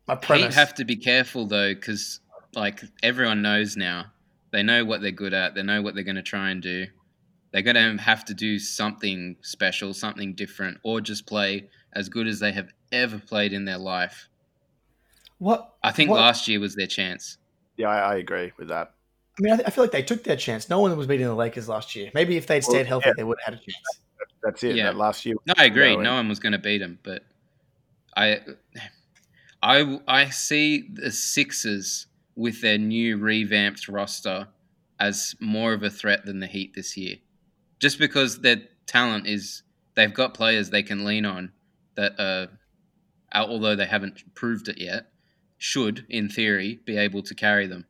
B: my
C: Heat
B: premise.
C: have to be careful though, because like everyone knows now, they know what they're good at. They know what they're going to try and do. They're going to have to do something special, something different, or just play as good as they have ever played in their life.
B: what
C: I think
B: What-
C: last year was their chance.
A: Yeah, I, I agree with that.
B: I mean, I, I feel like they took their chance. No one was beating the Lakers last year. Maybe if they'd
A: Well,
B: stayed healthy,
A: yeah.
B: they would have had a chance.
A: That's it.
C: Yeah.
A: That last year.
C: No, I agree.
A: No,
C: No one was going to beat them, but I, I, I see the Sixers with their new revamped roster as more of a threat than the Heat this year, just because their talent is they've got players they can lean on that, uh, although they haven't proved it yet, should in theory be able to carry them.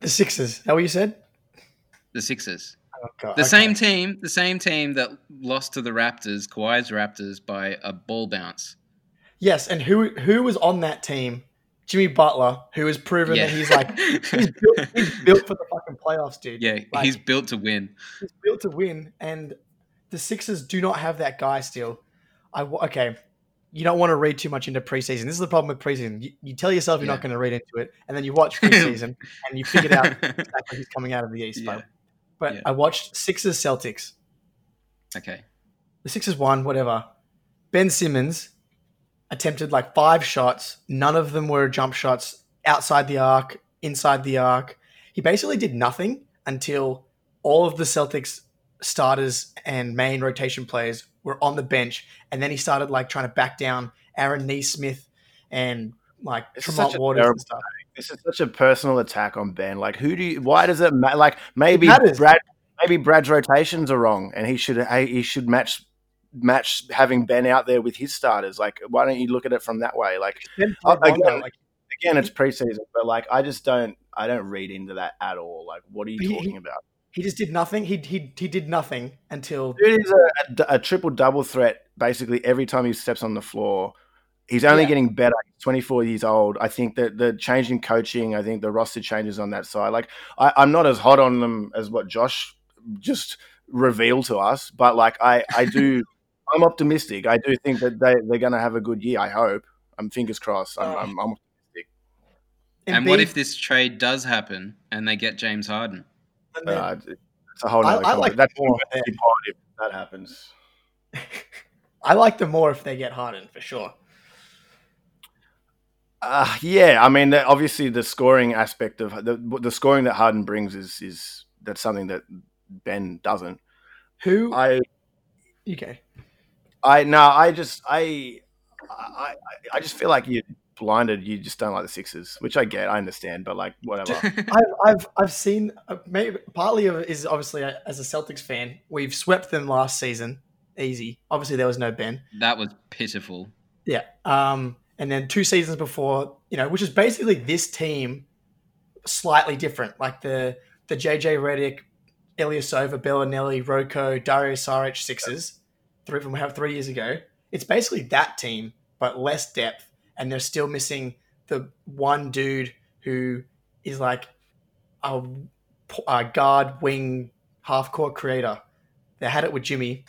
B: The Sixers. Is that what you said?
C: The Sixers.
B: Oh, God.
C: The
B: Okay.
C: same team, the same team that lost to the Raptors, Kawhi's Raptors, by a ball bounce.
B: Yes, and who who was on that team? Jimmy Butler, who has proven
C: Yeah.
B: that he's like he's built, he's built for the fucking playoffs, dude.
C: yeah,
B: Like-
C: he's built to win.
B: He's built to win, and the Sixers do not have that guy still. I okay. You don't want to read too much into preseason. This is the problem with preseason. You, you tell yourself you're
C: Yeah.
B: not going to read into it, and then you watch preseason and you figure out exactly who's coming out of the East.
C: Yeah.
B: But, but
C: Yeah.
B: I watched Sixers Celtics.
C: okay.
B: The Sixers won, whatever. Ben Simmons attempted like five shots. None of them were jump shots outside the arc, inside the arc. He basically did nothing until all of the Celtics starters and main rotation players were on the bench, and then he started like trying to back down Aaron Nesmith and like Tremont
A: such a
B: Waters and stuff.
A: This is such a personal attack on Ben. Like, who do you? Why does it matter? Like, maybe. Brad, maybe Brad's rotations are wrong, and he should he should match match having Ben out there with his starters. Like, why don't you look at it from that way? Like,
B: Ben played Rondo,
A: again, again, it's preseason, but like, I just don't I don't read into that at all. Like, what are you
B: He-
A: talking about?
B: he just did nothing. He he he did nothing until
A: Dude is a, a, a triple double threat basically every time he steps on the floor. He's only
B: Yeah.
A: getting better. He's 24 years old. I think that the change in coaching, I think the roster changes on that side. Like, I, I'm not as hot on them as what Josh just revealed to us, but like, I, I do, I'm optimistic. I do think that they, they're going to have a good year. I hope. I'm fingers crossed. I'm,
B: Oh.
A: I'm, I'm
C: And what if this trade does happen and they get James Harden?
B: and then-
A: uh, it's a whole
B: I- I like
A: conversation. That's
B: more
A: the
B: of
A: part if that happens.
B: I like them more if they get Harden for sure.
A: Uh, yeah, I mean, obviously the scoring aspect of the the scoring that Harden brings is is that's something that Ben doesn't.
B: Who?
A: I
B: okay.
A: I no, I just I I I- I just feel like you're blinded. You just don't like the Sixers, which I get, I understand, but like whatever.
B: I've, I've I've seen uh, maybe partly of it is obviously uh, as a Celtics fan, we've swept them last season, easy. Obviously, there was no Ben.
C: that was pitiful.
B: Yeah. Um, and then two seasons before, you know, which is basically this team slightly different. Like the the JJ Redick, Ilyasova, Belinelli, RoCo, Dario Saric Sixers, three from have three years ago. It's basically that team, but less depth, and they're still missing the one dude who is like a, a guard wing half court creator. They had it with Jimmy.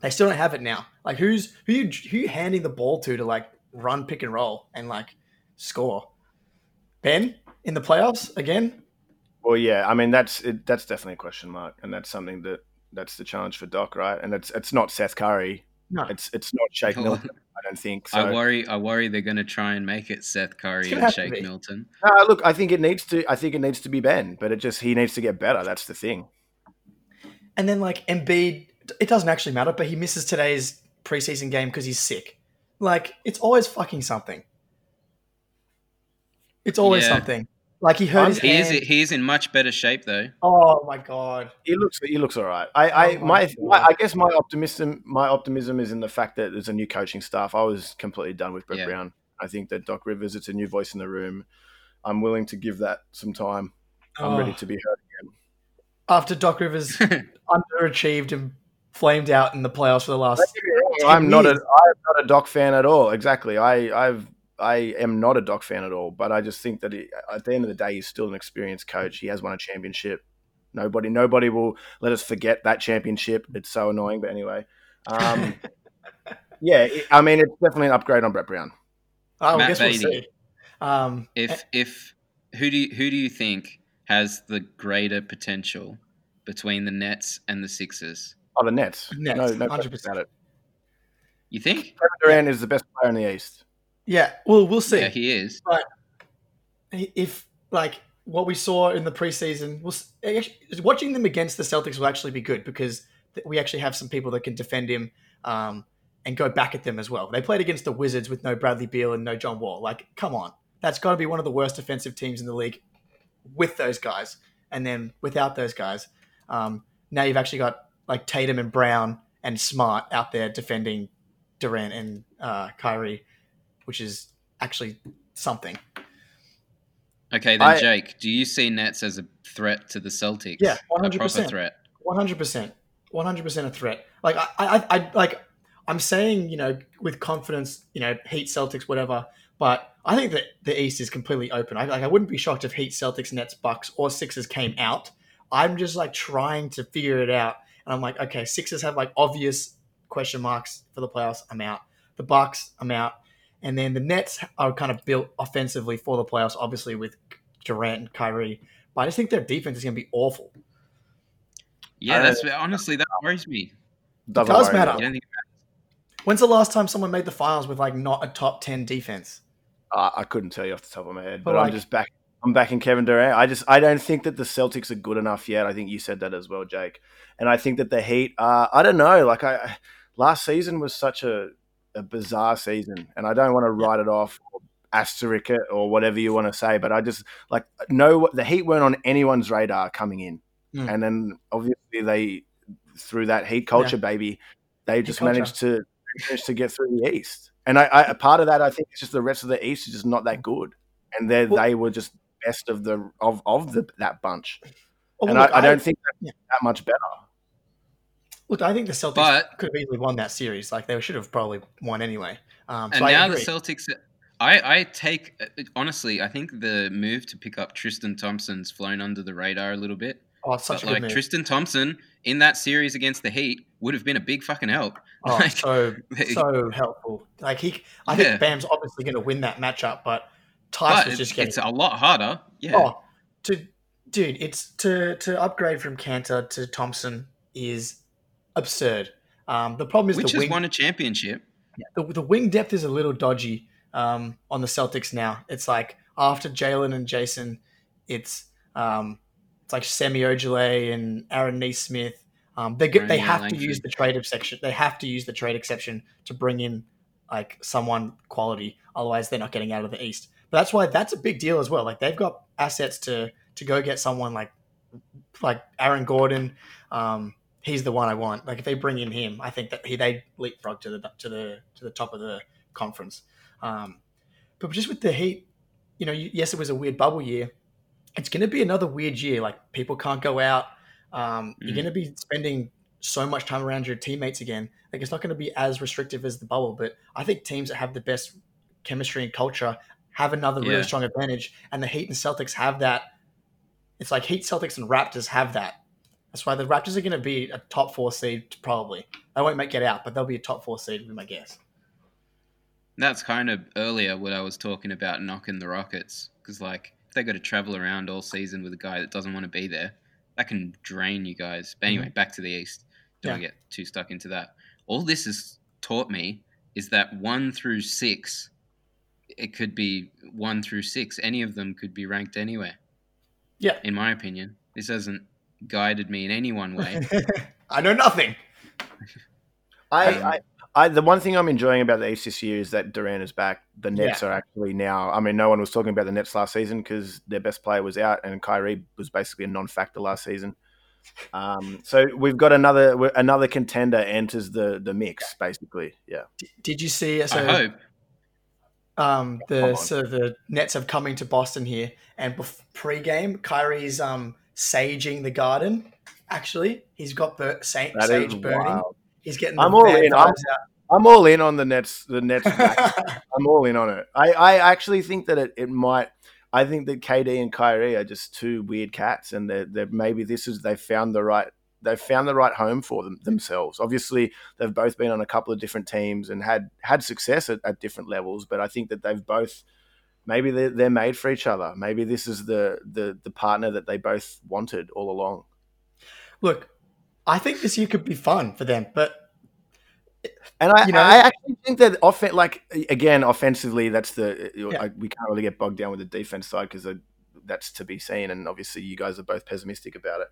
B: They still don't have it now. Like who's who you who you handing the ball to to like run pick and roll and like score? Ben in the playoffs again?
A: well, yeah, I mean that's it, that's definitely a question mark, and that's something that that's the challenge for Doc, right? And it's it's not Seth Curry,
B: No.
A: it's it's not Shake oh. Milton. I don't think. So
C: I worry. I worry they're going to try and make it Seth Curry and Shake. Milton.
A: No, look, I think it needs to. I think it needs to be Ben, but it just he needs to get better. That's the thing.
B: And then like Embiid, it doesn't actually matter, but he misses today's preseason game because he's sick. Like it's always fucking something. It's always
C: Yeah.
B: something. Like he hurt
A: I'm-
B: his
C: He is. He is in much better shape though.
B: Oh my god.
A: He looks he looks all right. I, I
B: Oh my
A: my, I guess my optimism my optimism is in the fact that there's a new coaching staff. I was completely done with Brett
C: Yeah.
A: Brown. I think that Doc Rivers, it's a new voice in the room. I'm willing to give that some time. I'm
B: Oh.
A: ready to be heard. Again.
B: After Doc Rivers underachieved and flamed out in the playoffs for the last.
A: I'm not a
B: years.
A: I'm not a Doc fan at all. Exactly. I I've I am not a Doc fan at all. But I just think that he, at the end of the day, he's still an experienced coach. He has won a championship. Nobody nobody will let us forget that championship. It's so annoying. But anyway, um, yeah. it- I mean, it's definitely an upgrade on Brett Brown.
B: I
C: Matt
B: guess we'll see. Um,
C: If if who do you, who do you think has the greater potential between the Nets and the Sixers?
A: Oh, the Nets.
B: Nets,
A: no, no
B: 100%.
A: question about it.
C: You think?
A: Kevin Durant is the best player in the East.
B: Yeah, well, we'll see.
C: Yeah, he is.
B: But if like what we saw in the preseason was watching them against the Celtics will actually be good because we actually have some people that can defend him um, and go back at them as well. They played against the Wizards with no Bradley Beal and no John Wall. Like, come on, that's got to be one of the worst defensive teams in the league with those guys, and then without those guys, um, now you've actually got like Tatum and Brown and Smart out there defending Durant and uh, Kyrie, which is actually something.
C: Okay, then
A: I-
C: Jake, do you see Nets as a threat to the Celtics?
B: Yeah, 100%.
C: threat.
B: One hundred percent, one hundred percent a threat. Like I, I, I, like I'm saying, you know, with confidence, you know, Heat, Celtics, whatever. But I think that the East is completely open. I, like I wouldn't be shocked if Heat, Celtics, Nets, Bucks, or Sixers came out. I'm just like trying to figure it out, and I'm like, okay, Sixers have like obvious question marks for the playoffs. I'm out. The Bucks, I'm out. And then the Nets are kind of built offensively for the playoffs, obviously with Durant and Kyrie. But I just think their defense is going to be awful.
C: Yeah,
A: I-
C: that's honestly that worries me.
A: Doesn't
B: does
A: worry
B: matter.
A: me.
C: You don't think
B: When's the last time someone made the finals with like not a top ten defense?
A: Uh, I couldn't tell you off the top of my head,
B: But
A: but, I'm just back. I'm backing Kevin Durant. I just I don't think that the Celtics are good enough yet. I think you said that as well, Jake. And I think that the Heat. Uh, I don't know. Like I last season was such a, a bizarre season, and I don't want to write it off or asterisk it or whatever you want to say. But I just like no. The Heat weren't on anyone's radar coming in,
B: Mm.
A: and then obviously they through that Heat culture, baby, they just
B: culture.
A: managed to managed to get through the East. And I, I a part of that, I think, is just the rest of the East is just not that good, and they
B: Well-
A: they were just best of the of of the that bunch.
B: Oh,
A: and
B: look,
A: I, I don't think they're
B: yeah.
A: that much better.
B: Look, I think the Celtics
C: But-
B: could have easily won that series. Like they should have probably won anyway. Um,
C: And
B: I
C: now the. Celtics. I, I take honestly, I think the move to pick up Tristan Thompson's flown under the radar a little bit.
B: oh, such
C: but
B: a good
C: like
B: move.
C: Tristan Thompson in that series against the Heat would have been a big fucking help.
B: oh,
C: like-
B: so so helpful. Like he, I
C: Yeah.
B: think Bam's obviously going to win that matchup, but Tice
C: But
B: just
C: it's,
B: getting.
C: it's a lot harder. Yeah.
B: Oh, to dude, it's to to upgrade from Kanter to Thompson is absurd. Um, the problem is
C: Which
B: the
C: has
B: wing,
C: won a championship.
B: the, the wing depth is a little dodgy um, on the Celtics now. It's like after Jalen and Jason, it's um, it's like Semi Ojeleye and Aaron Nesmith. Um, they get, they have
C: Langford.
B: to use the trade exception. They have to use the trade exception to bring in like someone quality. Otherwise, they're not getting out of the East. But that's why that's a big deal as well. Like they've got assets to to go get someone like like Aaron Gordon. Um, he's the one I want. Like if they bring in him, I think that he they leapfrog to the to the to the top of the conference. Um, but just with the Heat, you know, yes, it was a weird bubble year. It's going to be another weird year. Like people can't go out. Um, You're
C: Mm.
B: going to be spending so much time around your teammates again. Like it's not going to be as restrictive as the bubble. But I think teams that have the best chemistry and culture have another really
C: Yeah.
B: strong advantage. And the Heat and Celtics have that. It's like Heat, Celtics, and Raptors have that. That's why the Raptors are going to be a top four seed, probably. They won't make it out, but they'll be a top four seed, would be my guess.
C: That's kind of earlier what I was talking about knocking the Rockets. Because, like, if they got to travel around all season with a guy that doesn't want to be there, that can drain you guys. But anyway, back to the East. Don't
B: Mm-hmm. Yeah.
C: get too stuck into that. All this has taught me is that one through six, it could be one through six. Any of them could be ranked anywhere.
B: Yeah.
C: In my opinion, this hasn't guided me in any one way.
B: I know nothing.
A: I,
C: Um,
A: I, I, the one thing I'm enjoying about the East this year is that Durant is back. The Nets are actually now. I mean, no one was talking about the Nets last season because their best player was out, and Kyrie was basically a non-factor last season. Um, so we've got another another contender enters the the mix, basically. Yeah,
B: Did you see?
C: I
B: So,
C: hope.
B: um, the
A: on.
B: so the Nets have coming to Boston here, and bef- pre-game, Kyrie's um saging the garden. Actually, he's got bur- sa-
A: that is
B: sage burning.
A: wild.
B: He's getting.
A: I'm
B: the
A: all
B: bad
A: in. I'm- I'm all in on the Nets. The Nets. I'm all in on it. I, I actually think that it, it might. I think that KD and Kyrie are just two weird cats, and they're, they're maybe this is they found the right they've found the right home for them themselves. Obviously, they've both been on a couple of different teams and had had success at, at different levels, but I think that they've both maybe they're, they're made for each other. Maybe this is the the the partner that they both wanted all along.
B: Look, I think this year could be fun for them, but
A: And I,
B: You know-
A: I actually think that offen- like again, offensively, that's the
B: Yeah.
A: I, we can't really get bogged down with the defense side because that's to be seen. And obviously, you guys are both pessimistic about it.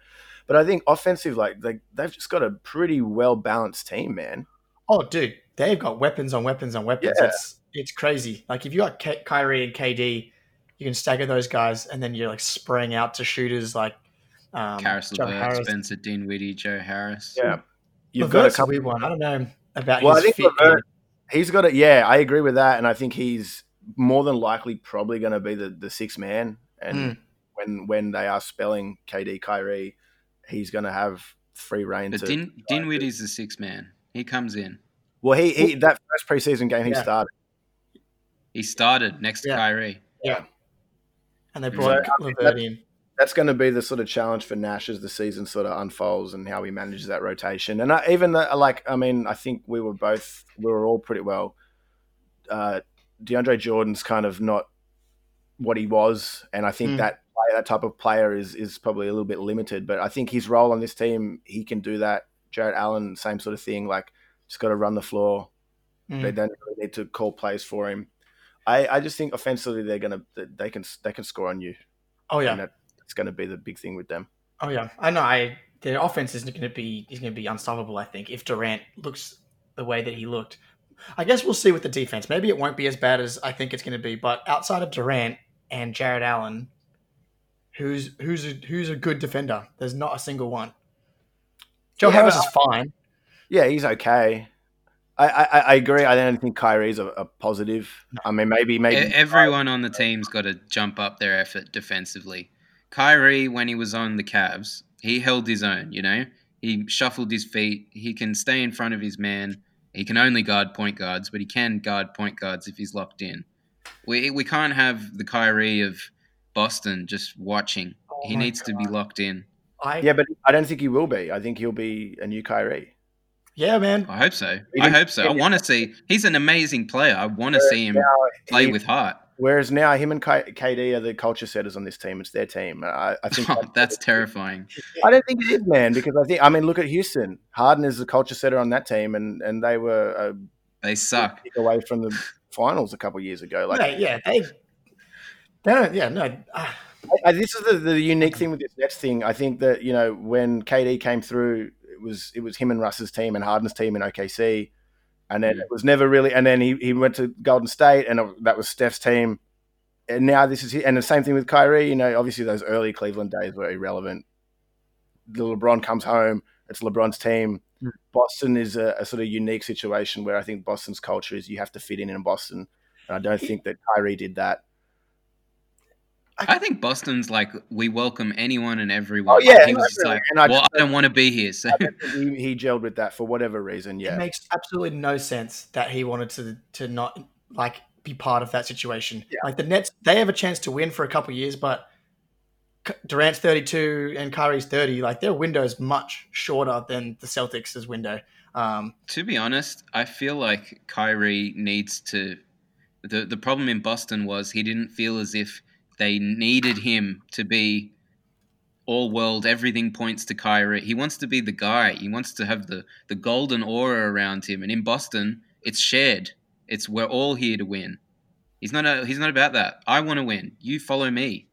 A: But I think offensive, like they they've just got a pretty well balanced team, man.
B: oh, dude, they've got weapons on weapons on weapons.
A: Yeah.
B: It's it's crazy. Like if you got K- Kyrie and KD, you can stagger those guys, and then you're like spraying out to shooters like um,
C: Caris
B: Joe
C: LeVert,
B: Harris.
C: Spencer Dinwiddie, Joe Harris.
A: Yeah, you've
B: Levert's
A: got a
B: a
A: couple.
B: weird one. I don't know about
A: Well, I think
B: fit.
A: Levert, he's got it. Yeah, I agree with that, and I think he's more than likely probably going to be the the six man. And
B: Mm.
A: when when they are spelling KD Kyrie, he's going to have free reign
C: But
A: to.
C: Din, Dinwiddie's the sixth man. He comes in.
A: well, he, he that first preseason game he
B: Yeah.
A: started.
C: He started next to Kyrie. Yeah.
B: And they
A: So,
B: brought
A: I mean,
B: Levert in.
A: That's going to be the sort of challenge for Nash as the season sort of unfolds and how he manages that rotation. And I, even the, like, I mean, I think we were both we were all pretty well. Uh, DeAndre Jordan's kind of not what he was, and I think
B: Mm.
A: that player, that type of player is is probably a little bit limited. But I think his role on this team, he can do that. Jarrett Allen, same sort of thing. Like, just got to run the floor.
B: Mm.
A: They don't really need to call plays for him. I, I just think offensively they're gonna they can they can score on you.
B: Oh yeah,
A: that, it's going to be the big thing with them.
B: oh yeah. I know. I their offense isn't going to be is going to be unstoppable. I think if Durant looks the way that he looked, I guess we'll see with the defense. Maybe it won't be as bad as I think it's going to be. But outside of Durant and Jarrett Allen, who's who's a, who's a good defender? There's not a single one. Joe
A: Yeah,
B: Harris is fine.
A: Yeah, he's okay. I, I, I agree. I don't think Kyrie's a, a positive. I mean, maybe maybe
C: Everyone on the team's got to jump up their effort defensively Kyrie, when he was on the Cavs, he held his own. You know, he shuffled his feet. He can stay in front of his man. He can only guard point guards, but he can guard point guards if he's locked in. We we can't have the Kyrie of Boston just watching.
B: Oh
C: he
B: my
C: needs to be locked in.
B: I
A: Yeah, but I don't think he will be. I think he'll be a new Kyrie.
B: Yeah, man.
C: I hope so. I hope so. I want to see. He's an amazing player. I want to see him
A: Now,
C: play
A: he-
C: with heart.
A: Whereas now him and KD are the culture setters on this team. It's their team. I, I think
C: Oh, that's terrifying.
A: I don't think it is, man, because I think I mean look at Houston. Harden is the culture setter on that team, and and they were a
C: They suck.
A: kick away from the finals a couple of years ago. Like
B: yeah, yeah, they, they don't. Yeah, no. ah,
A: I, I- this is the, the unique thing with this Nets thing. I think that you know when KD came through, it was it was him and Russ's team and Harden's team in OKC, and then it was never really. And then he, he went to Golden State, and that was Steph's team. And now this is and the same thing with Kyrie. You know, obviously those early Cleveland days were irrelevant. The LeBron comes home. It's LeBron's team.
B: Mm.
A: Boston is a, a sort of unique situation where I think Boston's culture is you have to fit in in Boston, and I don't think that Kyrie did that.
C: I think Boston's like we welcome anyone and everyone.
A: Oh, yeah,
C: he was just like,
A: And I
C: well,
A: just-
C: I don't want to be here. So
A: he, he gelled with that for whatever reason. Yeah, it
B: makes absolutely no sense that he wanted to to not like be part of that situation.
A: Yeah.
B: Like the Nets, they have a chance to win for a couple of years, but Durant's thirty two and Kyrie's thirty. Like their window is much shorter than the Celtics' window. Um,
C: to be honest, I feel like Kyrie needs to. The the problem in Boston was he didn't feel as if they needed him to be all world. Everything points to Kyrie. He wants to be the guy. He wants to have the the golden aura around him. And in Boston, it's shared. It's we're all here to win. He's not a, he's not about that. I want to win. You follow me.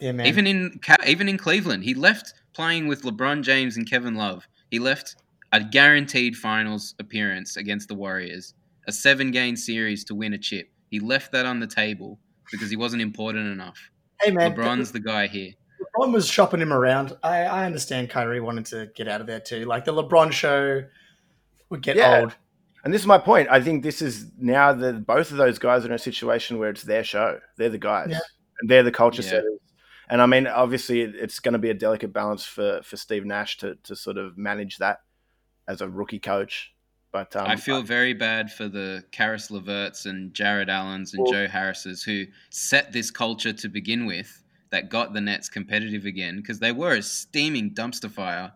B: yeah, man.
C: Even in even in Cleveland, he left playing with LeBron James and Kevin Love. He left a guaranteed finals appearance against the Warriors, a seven game series to win a chip. He left that on the table because he wasn't important enough.
B: hey, man.
C: LeBron's the guy here.
B: LeBron was shopping him around. I, I understand Kyrie wanted to get out of there too. Like the LeBron show would get
A: Yeah.
B: old.
A: and this is my point. I think this is now that both of those guys are in a situation where it's their show. They're the guys,
B: Yeah.
A: and they're the culture
C: Yeah.
A: setters. And I mean, obviously, it's going to be a delicate balance for for Steve Nash to to sort of manage that as a rookie coach. But um,
C: I feel very bad for the Caris Leverts and Jarrett Allens and
A: Well-
C: Joe Harrises who set this culture to begin with that got the Nets competitive again because they were a steaming dumpster fire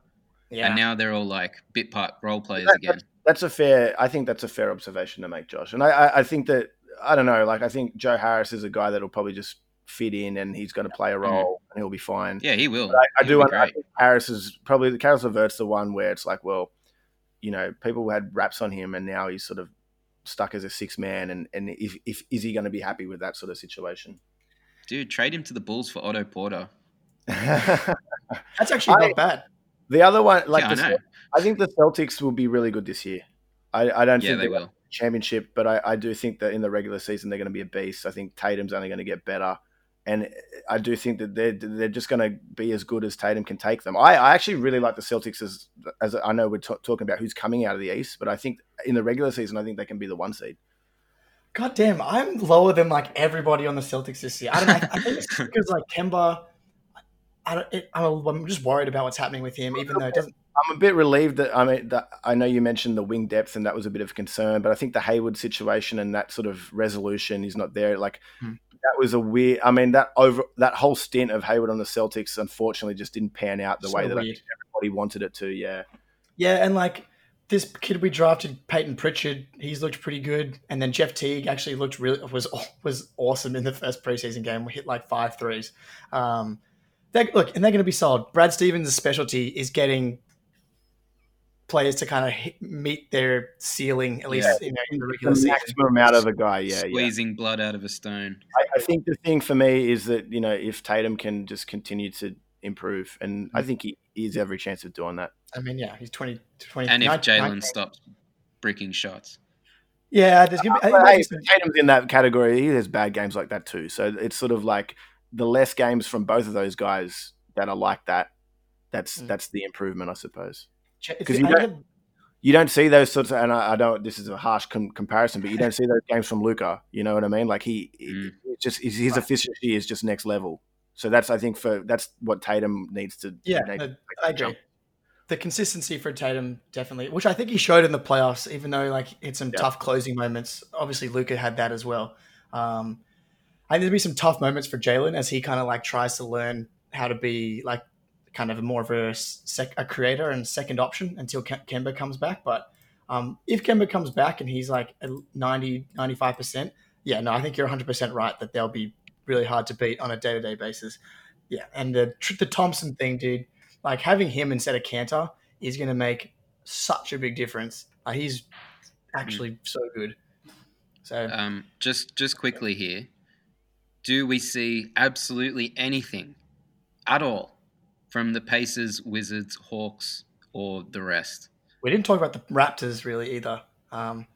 B: Yeah.
C: and now they're all like bit part role players
A: That-
C: again.
A: that's a fair. I think that's a fair observation to make, Josh. And I, I, I think that I don't know. Like I think Joe Harris is a guy that'll probably just fit in, and he's going to play a role, and he'll be fine.
C: Yeah, he will.
A: But I, I do. I think Harris is probably the Caris Levert's the one where it's like, well, you know, people had raps on him, and now he's sort of stuck as a six man, and and if, if is he going to be happy with that sort of situation?
C: Dude, trade him to the Bulls for Otto Porter.
B: That's actually
A: I-
B: not bad.
A: The other one, like
C: yeah, I
A: the,
C: know.
A: I think the Celtics will be really good this year. I, I don't
C: Yeah,
A: think
C: they
A: they're
C: will.
A: championship, but I, I do think that in the regular season they're going to be a beast. I think Tatum's only going to get better, and I do think that they're they're just going to be as good as Tatum can take them. I, I actually really like the Celtics as as I know we're t- talking about who's coming out of the East, but I think in the regular season I think they can be the one seed.
B: God damn, I'm lower than like everybody on the Celtics this year. I don't know. I think it's because like Kemba, I don't, it, I'm, I'm just worried about what's happening with him, even though it doesn't.
A: I'm a bit relieved that I mean that I know you mentioned the wing depth and that was a bit of a concern, but I think the Hayward situation and that sort of resolution is not there. Like
B: Hmm.
A: That was a weird. I mean that over that whole stint of Hayward on the Celtics unfortunately just didn't pan out the
B: So
A: way that
B: weird.
A: everybody wanted it to. Yeah,
B: Yeah, and like this kid we drafted, Payton Pritchard, he's looked pretty good, and then Jeff Teague actually looked really was was awesome in the first preseason game. We hit like five threes. Um, they look, and they're going to be solid. Brad Stevens' specialty is getting players to kind of hit, meet their ceiling at least you know, in the regular
A: the
B: season.
A: maximum out of a guy. Yeah, yeah.
C: Squeezing blood out of a stone.
A: I, I think the thing for me is that you know if Tatum can just continue to improve, and I think he, he has every chance of doing that.
B: I mean, yeah, he's 20, 20
C: And if
B: 19
C: Jalen stops bricking shots.
B: Yeah, there's going to be. I think
A: But
B: like
A: hey,
B: you
A: Tatum's in that category. He has bad games like that too. So it's sort of like the less games from both of those guys that are like that. That's
B: Mm.
A: that's the improvement, I suppose.
B: Ch-
A: 'cause you don't- You don't see those sorts of, and I, I don't. This is a harsh com- comparison, but you don't see those games from Luka. You know what I mean? Like he, he-
C: Mm.
A: it's just his, his efficiency is just next level. So that's I think for that's what Tatum needs to.
B: Yeah,
A: needs
B: no,
A: to
B: I agree.
A: jump.
B: The consistency for Tatum definitely, which I think he showed in the playoffs, even though like it's some
A: Yeah.
B: tough closing moments. Obviously, Luka had that as well. Um, I think there'll be some tough moments for Jalen as he kind of like tries to learn how to be like kind of more of a, sec- a creator and second option until Ke- Kemba comes back. But um, if Kemba comes back and he's like at 90, 95%, yeah, no, I think you're 100% right that they'll be really hard to beat on a day to day basis. Yeah. And the, the Thompson thing, dude, like having him instead of Kanter is going to make such a big difference. Uh, he's actually so good. So
C: Um, just just quickly here, do we see absolutely anything at all from the Pacers, Wizards, Hawks, or the rest?
B: we didn't talk about the Raptors really either. Um,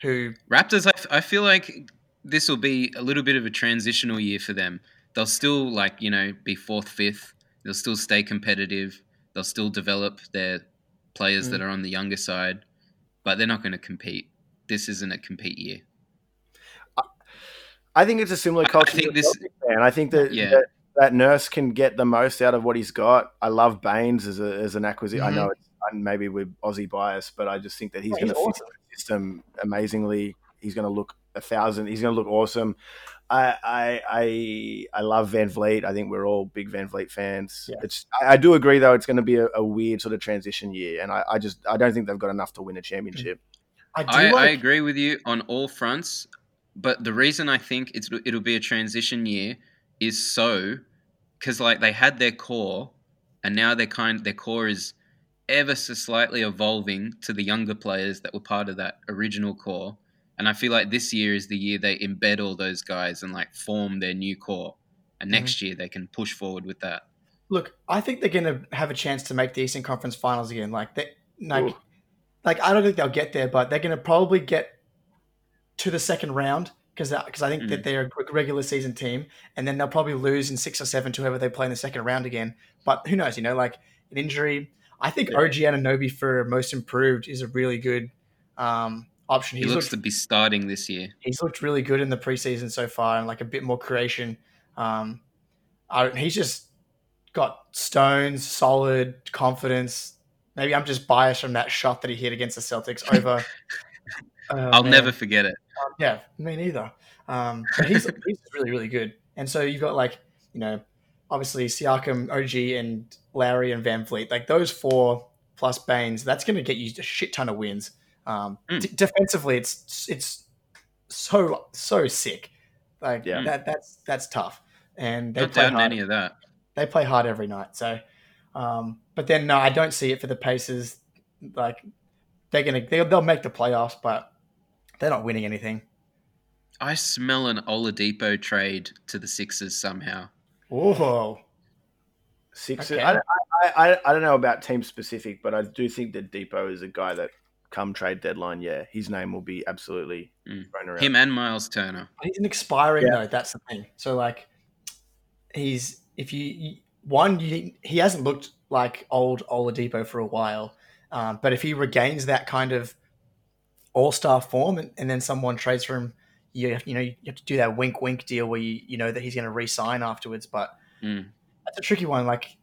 B: who
C: Raptors, I, f- I feel like this will be a little bit of a transitional year for them. They'll still like you know be fourth, fifth. They'll still stay competitive. They'll still develop their players
B: Mm.
C: that are on the younger side, but they're not going to compete. This isn't a compete year.
A: I think it's a similar
C: I- I
A: culture.
C: think this-
A: Celtics, man. I think that,
C: Yeah.
A: that that Nurse can get the most out of what he's got. I love Baynes as, a, as an acquisition. I
B: Mhm.
A: know it's and maybe with Aussie bias, but I just think that he's
B: Yeah,
A: going
B: he's
A: to fit
B: awesome.
A: the system amazingly. He's going to look a thousand. He's going to look awesome. I, I I I love VanVleet. I think we're all big VanVleet fans.
B: Yeah.
A: It's I, I do agree though. It's going to be a, a weird sort of transition year, and I, I just I don't think they've got enough to win a championship.
B: I do
C: I, I agree with you on all fronts, but the reason I think it's it'll be a transition year is so because like they had their core, and now their kind their core is ever so slightly evolving to the younger players that were part of that original core. And I feel like this year is the year they embed all those guys and like form their new core. And next mm-hmm. year they can push forward with that.
B: Look, I think they're going to have a chance to make the Eastern Conference Finals again. Like they, like,
A: Ooh.
B: like I don't think they'll get there, but they're going to probably get to the second round because because I think
C: Mm.
B: that they're a regular season team, and then they'll probably lose in six or seven to whoever they play in the second round again. But who knows? You know, like an injury. I think
A: Yeah.
B: OG Anunoby for most improved is a really good um, option.
C: He looks
B: looked
C: to be starting this year.
B: he's looked really good in the preseason so far and like a bit more creation. Um, I, he's just got stones, solid confidence. Maybe I'm just biased from that shot that he hit against the Celtics over. Oh,
C: I'll
B: man.
C: never forget it.
B: Yeah, me neither. Um, but he's he's really really good. And so you've got like you know, obviously Siakam, OG, and Lowry and VanVleet. Like those four plus Baynes, that's going to get you a shit ton of wins. Um,
C: Mm.
B: d- defensively, it's it's so so sick. Like
A: Yeah.
B: that that's that's tough. And they
C: Not
B: play hard.
C: any of that.
B: They play hard every night. So, um, but then no, I don't see it for the Pacers. Like they're gonna they'll make the playoffs, but they're not winning anything.
C: I smell an Oladipo trade to the Sixers somehow.
B: Whoa.
A: Six.
B: Okay.
A: I, I, I, I don't know about team specific, but I do think that Dipo is a guy that come trade deadline, yeah, his name will be absolutely
C: Mm.
A: thrown around.
C: Him and Miles Turner.
B: He's an expiring
A: Yeah.
B: though. That's the thing. So like, he's if you you- one you, he hasn't looked like old Oladipo for a while, um, but if he regains that kind of all star form and, and then someone trades for him, you have, you know you have to do that wink wink deal where you you know that he's going to re-sign afterwards. But
C: Mm.
B: that's a tricky one. Like,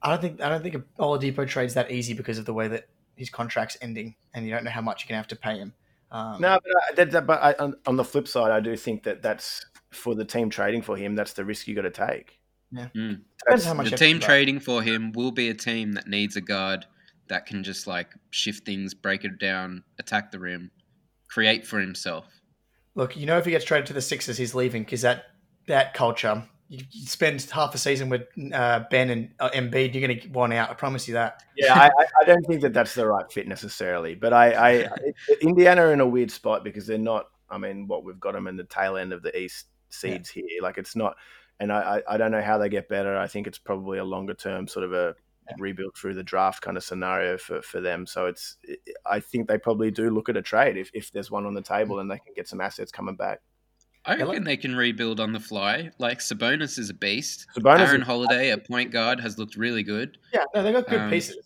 B: I don't think I don't think a Oladipo trade's that easy because of the way that his contract's ending, and you don't know how much you're going to have to pay him. Um,
A: No, but, I, that, that, but I, on, on the flip side, I do think that that's for the team trading for him. That's the risk you got to take.
C: Mm.
B: depends how much
C: The
B: you have to
C: team trading for him will be a team that needs a guard that can just like shift things, break it down, attack the rim, create for himself.
B: Look, you know, if he gets traded to the Sixers, he's leaving because that that culture. You, you spend half a season with uh, Ben and uh, Embiid, you're going to want out. I promise you that.
A: yeah, I, I- I don't think that that's the right fit necessarily. But I, I it- Indiana are in a weird spot because they're not. I mean, what we've got them in the tail end of the East seeds here. Like it's not, and I, I, I don't know how they get better. I think it's probably a longer term sort of a
B: Yeah.
A: rebuild through the draft kind of scenario for, for them. So it's, I think they probably do look at a trade if, if there's one on the table and they can get some assets coming back.
C: I
B: Yeah,
C: reckon they can rebuild on the fly. Like Sabonis is a beast.
A: Sabonis
C: Aaron
A: is-
C: Holiday at point guard has looked really good.
B: Yeah, no, they got good
C: Um,
B: pieces,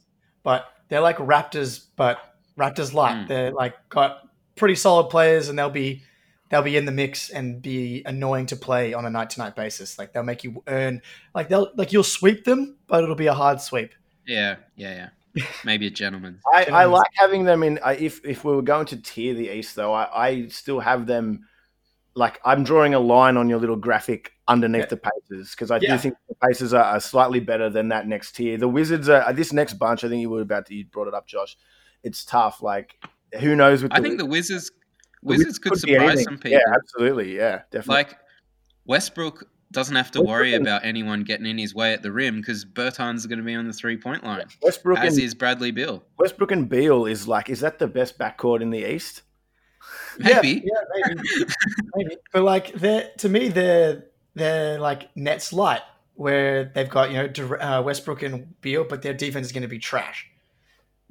B: but they're like Raptors, but Raptors light.
C: Mm.
B: They're like got pretty solid players, and they'll be they'll be in the mix and be annoying to play on a night to night basis. Like they'll make you earn, like they'll like you'll sweep them, but it'll be a hard sweep.
C: Yeah, yeah, yeah. Maybe a gentleman.
A: I, I like having them in. I- If if we were going to tier the East, though, I, I still have them. Like I'm drawing a line on your little graphic underneath
B: Yeah.
A: the Pacers because I
B: Yeah.
A: do think the Pacers are, are slightly better than that next tier. The Wizards are uh, this next bunch. I think you were about to you brought it up, Josh. It's tough. Like who knows? With
C: I think the Wizards
A: the
C: Wizards could
A: be
C: surprise some people.
A: Yeah, absolutely. Yeah, definitely.
C: Like Westbrook doesn't have to
A: Westbrook
C: worry
A: and-
C: about anyone getting in his way at the rim because Bertans going to be on the three point line,
A: Westbrook
C: as
A: and
C: is Bradley Beal.
A: Westbrook and Beal is like is that the best backcourt in the East?
C: Maybe.
B: Yeah, yeah maybe, maybe. But like they're to me, they're they're like Nets light, where they've got you know uh, Westbrook and Beal, but their defense is going to be trash.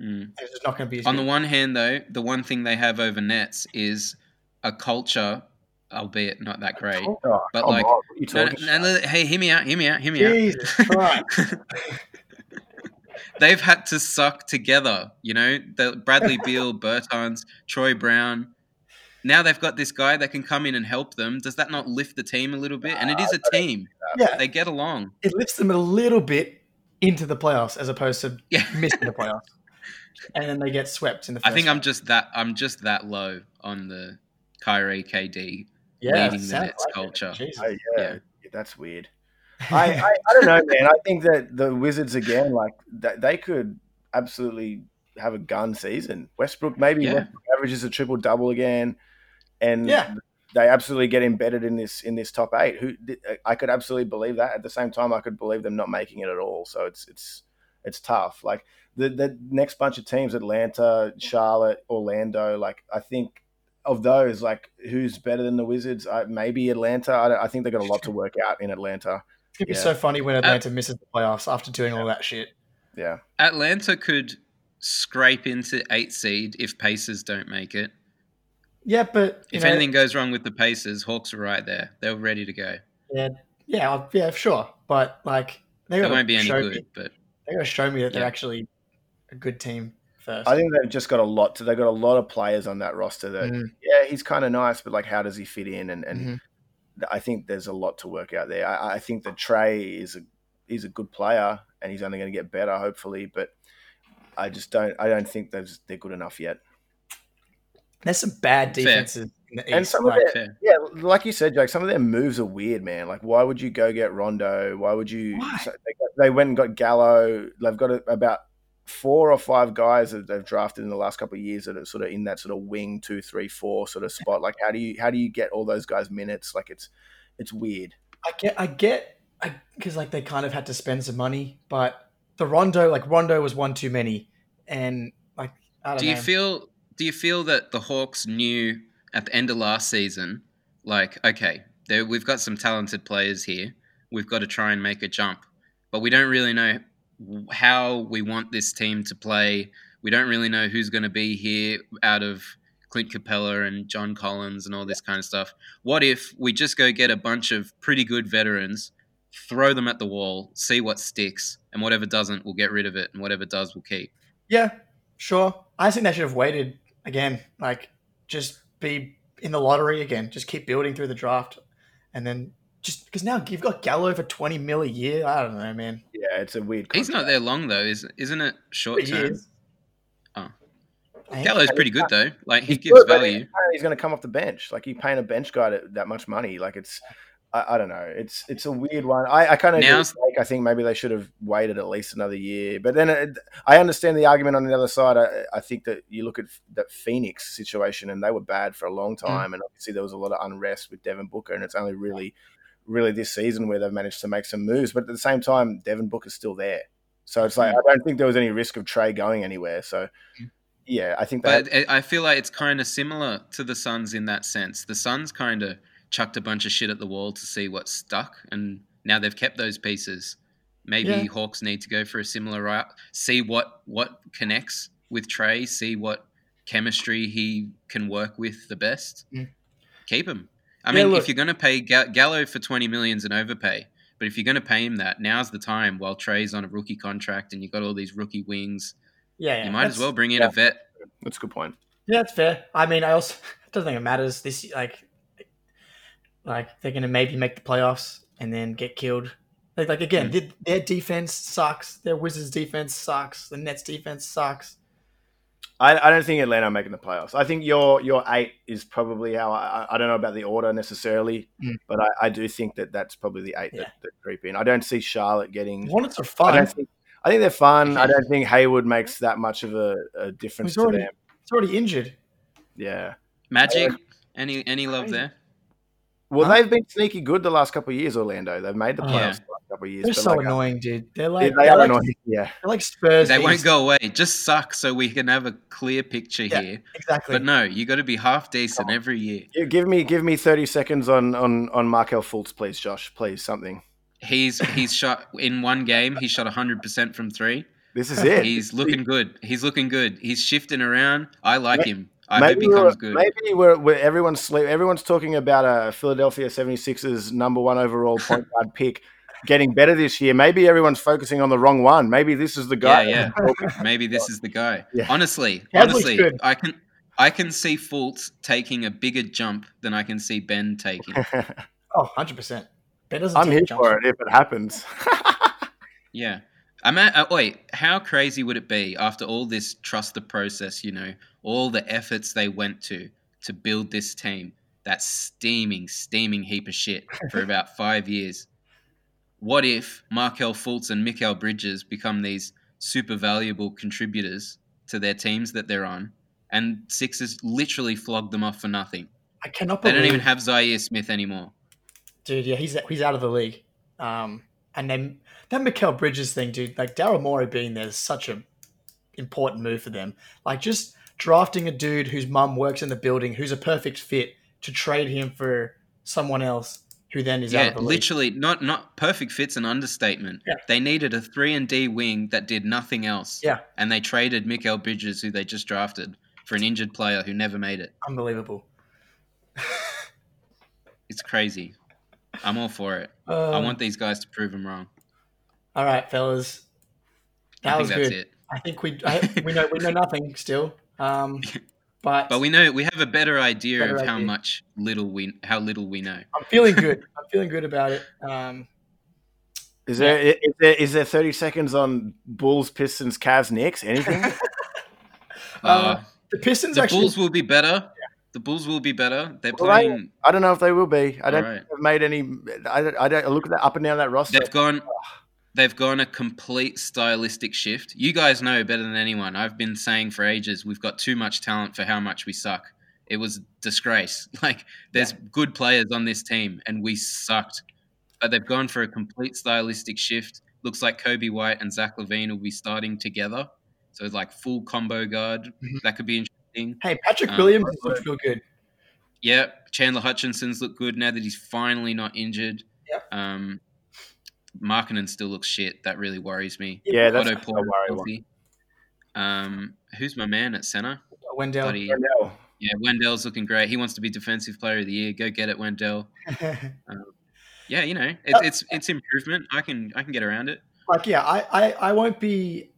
C: Mm.
B: It's just not going to be
C: On the one hand, though, the one thing they have over Nets is a culture, albeit not that great.
A: Oh,
C: But,
A: come
C: like-
A: on, what are you
C: No, no, no, hey, hear me out, hear me out, hear me out.
B: Jesus Christ.
C: They've had to suck together, you know, the Bradley Beal, Bertans, Troy Brown. Now they've got this guy that can come in and help them. Does that not lift the team a little bit? And it is a team.
B: yeah,
C: They get along.
B: it lifts them a little bit into the playoffs as opposed to
C: Yeah.
B: missing the playoffs, and then they get swept in the. First
C: I think I'm just that I'm just that low on the Kyrie KD.
B: yeah,
C: leading the Nets
B: like
C: culture.
B: Jesus.
A: Oh, yeah,
C: Yeah.
A: that's weird. I, I, I don't know, man. I think that the Wizards again, like that, they could absolutely have a gun season. Westbrook maybe
C: Yeah.
A: Westbrook averages a triple double again, and
B: Yeah.
A: they absolutely get embedded in this in this top eight. Who I could absolutely believe that. At the same time, I could believe them not making it at all. So it's it's it's tough. Like the the next bunch of teams, Atlanta, Charlotte, Orlando. Like I think of those, like who's better than the Wizards? I, maybe Atlanta. I, I think they've got a lot to work out in Atlanta.
B: It's gonna be so funny when Atlanta misses the playoffs after doing all that shit.
A: Yeah,
C: Atlanta could scrape into eight seed if Pacers don't make it.
B: Yeah, but
C: If
B: know,
C: anything goes wrong with the Pacers, Hawks are right there. They're ready to go.
B: yeah, yeah, I'll- yeah, sure. But like, they
C: They
B: gotta
C: won't be any
B: show
C: good,
B: Me,
C: but
B: they gotta show me that they're actually a good team first.
A: I think they've just got a lot. To, they've got a lot of players on that roster that.
B: Mm,
A: Yeah, he's kind of nice, but like, how does he fit in? And and
B: mhm.
A: I think there's a lot to work out there. I, I think that Trey is a he's a good player, and he's only going to get better, hopefully. But I just don't. I don't think those they're good enough yet.
B: There's some bad defenses in East.
A: And some of
B: like,
A: it- Yeah, like you said, Jake. Some of their moves are weird, man. Like, why would you go get Rondo? Why would you?
B: Why?
A: so They, got- they went and got Gallo. They've got a, about four or five guys that they've drafted in the last couple of years that are sort of in that sort of wing two, three, four sort of spot. Like, how do you how do you get all those guys minutes? Like, it's it's weird.
B: I get, I get, because like they kind of had to spend some money, but the Rondo, like Rondo, was one too many, and like I don't
C: Do
B: know.
C: you feel do you feel that the Hawks knew at the end of last season, like, okay, there we've got some talented players here. We've got to try and make a jump. But we don't really know how we want this team to play. We don't really know who's going to be here out of Clint Capela and John Collins and all this kind of stuff. What if we just go get a bunch of pretty good veterans, throw them at the wall, see what sticks, and whatever doesn't, we'll get rid of it, and whatever does, we'll keep.
B: Yeah, sure. I think they should have waited again. Like, just be in the lottery again. Just keep building through the draft, and then just because now you've got Gallo for twenty mil a year. I don't know, man.
A: Yeah, it's a weird.
C: He's not there long though, is isn't it? Short
B: He
C: term.
B: is.
C: Oh.
B: I-
C: Gallo's pretty good though. Like he
A: He's
C: gives
A: good,
C: value.
A: He's going to come off the bench. Like you paying a bench guy to, that much money. Like it's, I, I don't know. It's it's a weird one. I, I kind of
C: Now's-
A: I think maybe they should have waited at least another year. But then it, I understand the argument on the other side. I, I think that you look at that Phoenix situation and they were bad for a long
C: Mm.
A: time, and obviously there was a lot of unrest with Devin Booker, and it's only really, really this season where they've managed to make some moves. But at the same time, Devin Booker's still there. So it's like
C: Mm.
A: I don't think there was any risk of Trey going anywhere. So yeah, I think that
C: But I I feel like it's kind of similar to the Suns in that sense. The Suns kind of chucked a bunch of shit at the wall to see what stuck, and now they've kept those pieces. Maybe
B: Yeah.
C: Hawks need to go for a similar route. See what what connects with Trey. See what chemistry he can work with the best.
B: Mm.
C: Keep him. I
B: Yeah,
C: mean,
B: look-
C: if you're going to pay Ga- Gallo for twenty millions an overpay, but if you're going to pay him that, now's the time. While Trey's on a rookie contract and you've got all these rookie wings,
B: yeah, yeah,
C: you might as well bring in
A: yeah.
C: a vet.
A: that's a good point.
B: Yeah, that's fair. I mean, I also it doesn't think it matters. This like Like they're going to maybe make the playoffs and then get killed. Like, like again, hmm. their, their defense sucks. Their Wizards defense sucks. The Nets defense sucks.
A: I, I don't think Atlanta are making the playoffs. I think your your eight is probably how I, I don't know about the order necessarily,
B: Mm.
A: but I, I do think that that's probably the eight
B: Yeah.
A: that, that creep in. I don't see Charlotte getting.
B: Hornets are
A: I
B: fun.
A: don't think. I think they're fun. I don't think Hayward makes that much of a, a difference
B: He's
A: to them.
B: It's already injured.
A: Yeah.
C: Magic. Any any love there?
A: Well,
B: Huh?
A: they've been sneaky good the last couple of years. Orlando, they've made the
B: Oh,
A: playoffs
C: yeah.
A: The last couple of years.
B: They're so
A: like,
B: annoying, dude. They're like
A: they
B: they're
A: are
B: like,
A: annoying. Yeah.
B: they're like Spurs.
C: They won't go away. Just suck so we can have a clear picture
B: Yeah.
C: here.
B: exactly.
C: But no, you got to be half decent every year.
A: Yeah, Give me give me thirty seconds on on on Markelle Fultz, please, Josh. Please, something.
C: He's he's shot in one game. He shot hundred percent from three.
A: This is it.
C: He's looking good. He's looking good. He's shifting around. I like him. I
A: maybe
C: hope he comes good.
A: maybe we're, we're everyone's sleep. Everyone's talking about a Philadelphia 76ers number one overall point guard pick getting better this year. Maybe everyone's focusing on the wrong one. Maybe this is the guy.
C: Yeah, yeah. Maybe this is the guy.
A: Yeah.
C: Honestly,
B: Cavs
C: honestly,
B: good.
C: I can I can see Fultz taking a bigger jump than I can see Ben taking.
B: oh, 100 percent. Ben doesn't.
A: I'm
B: take
A: here
B: jump
A: for it if it happens.
C: Yeah. I'm at, uh, wait, how crazy would it be after all this trust the process, you know, all the efforts they went to to build this team, that steaming, steaming heap of shit for about five years? What if Markelle Fultz and Mikal Bridges become these super valuable contributors to their teams that they're on, and Sixers literally flog them off for nothing?
B: I cannot
C: They don't even have Zhaire Smith anymore.
B: dude. Yeah, he's he's out of the league. Um, and then that Mikal Bridges thing, dude. Like Daryl Morey being there is such a important move for them. Like just drafting a dude whose mum works in the building, who's a perfect fit, to trade him for someone else who then is out
C: Yeah,
B: of the league.
C: literally, not not perfect fits an understatement.
B: Yeah.
C: They needed a three and D wing that did nothing else.
B: Yeah.
C: and they traded Mikal Bridges, who they just drafted, for an injured player who never made it.
B: Unbelievable.
C: It's crazy. I'm all for it.
B: Uh,
C: I want these guys to prove them wrong.
B: All right, fellas. That
C: I
B: was
C: that's
B: good.
C: it.
B: I think we I, we know we know nothing still. Um, but
C: But we know we have a better idea
B: Better
C: of how much little we how little we know.
B: I'm feeling good. I'm feeling good about it. Um,
A: Is there is there is there 30 seconds on Bulls, Pistons, Cavs, Knicks? Anything?
B: uh,
C: Uh,
B: the Pistons
C: the
B: actually.
C: Bulls will be better. The Bulls will be better. They're
A: Well,
C: playing.
A: I don't know if they will be. I don't
C: Alright.
A: think they've made any. I don't, I don't I look at that up and down that roster.
C: They've gone. They've gone a complete stylistic shift. You guys know better than anyone. I've been saying for ages we've got too much talent for how much we suck. It was disgrace. Like there's good players on this team and we sucked. But they've gone for a complete stylistic shift. Looks like Coby White and Zach LaVine will be starting together. So it's like full combo guard.
B: Mhm.
C: That could be interesting.
B: Hey, Patrick
C: Um,
B: Williams looked real good.
C: Yeah, Chandler Hutchison's look good now that he's finally not injured.
B: Yep.
C: Um, Markkanen still looks shit. That really worries me.
A: yeah, that's
C: Otto
A: a
C: Porter
A: worry one.
C: Um, who's my man at center?
B: Wendell.
C: Bloody-
A: Wendell.
C: yeah, Wendell's looking great. He wants to be defensive player of the year. Go get it, Wendell. Yeah, you know, it's it's it's improvement. I can I can get around it.
B: like, yeah, I, I, I won't be,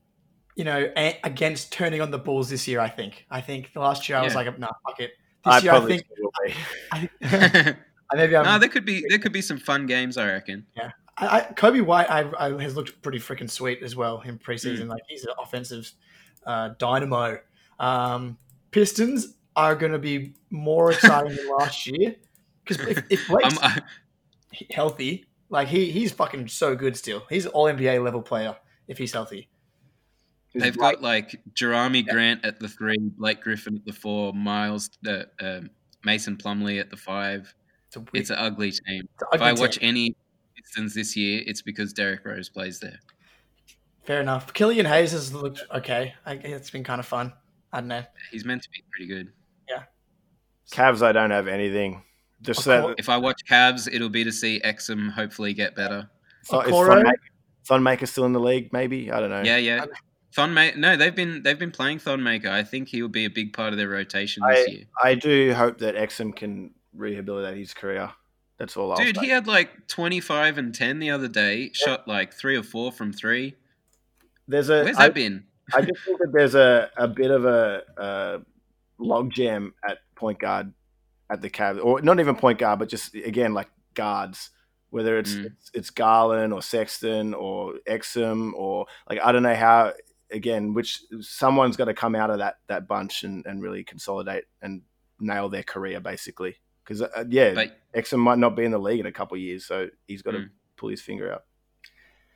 B: you know, a- against turning on the Bulls this year. I think. I think the last year I was
C: Yeah.
B: like, no, fuck it.
A: I
B: This year I
A: probably
B: think.
A: still will be.
B: I, maybe I'm.
C: no, there could be there could be some fun games. I reckon.
B: I, I, Coby White I, I, has looked pretty freaking sweet as well in preseason.
C: Hmm.
B: Like he's an offensive uh, dynamo. Um, Pistons are going to be more exciting than last year because if, if Blake's
C: Um, I,
B: healthy, like he he's fucking so good still. He's an all NBA level player if he's healthy.
C: they've got like Jerami Grant at the three, Blake Griffin at the four, Miles, uh, um Mason Plumlee at the five.
B: It's a weird,
C: It's an ugly team.
B: it's an
C: If I
B: ugly
C: watch
B: team.
C: any Pistons this year, it's because Derrick Rose plays there.
B: Fair enough. Killian Hayes has looked okay. I, it's been kind of fun. I don't know.
C: He's meant to be pretty good. Yeah.
A: Cavs. I don't have anything. Just that.
C: If I watch Cavs, it'll be to see Exum hopefully get better.
A: Thon- is
B: Okoro?
A: Thon Maker, Thonmaker still in the league? Maybe I don't know.
C: Yeah, yeah. Thon Maker. No, they've been they've been playing Thon Maker. I think he will be a big part of their rotation this year.
A: I do hope that Exum can rehabilitate his career. That's all I'll
C: Dude, he had like twenty five and ten the other day. Shot like three or four from three.
A: There's a.
C: Where's
A: I-
C: that been?
A: I just think that there's a, a bit of a, a logjam at point guard at the Cavs, or not even point guard, but just again like guards. Whether it's
C: Mm.
A: it's, it's Garland or Sexton or Exum or like I don't know how again which someone's got to come out of that that bunch and, and really consolidate and nail their career basically because uh, yeah
C: But
A: Exum might not be in the league in a couple of years so he's got to
C: Mm.
A: pull his finger out.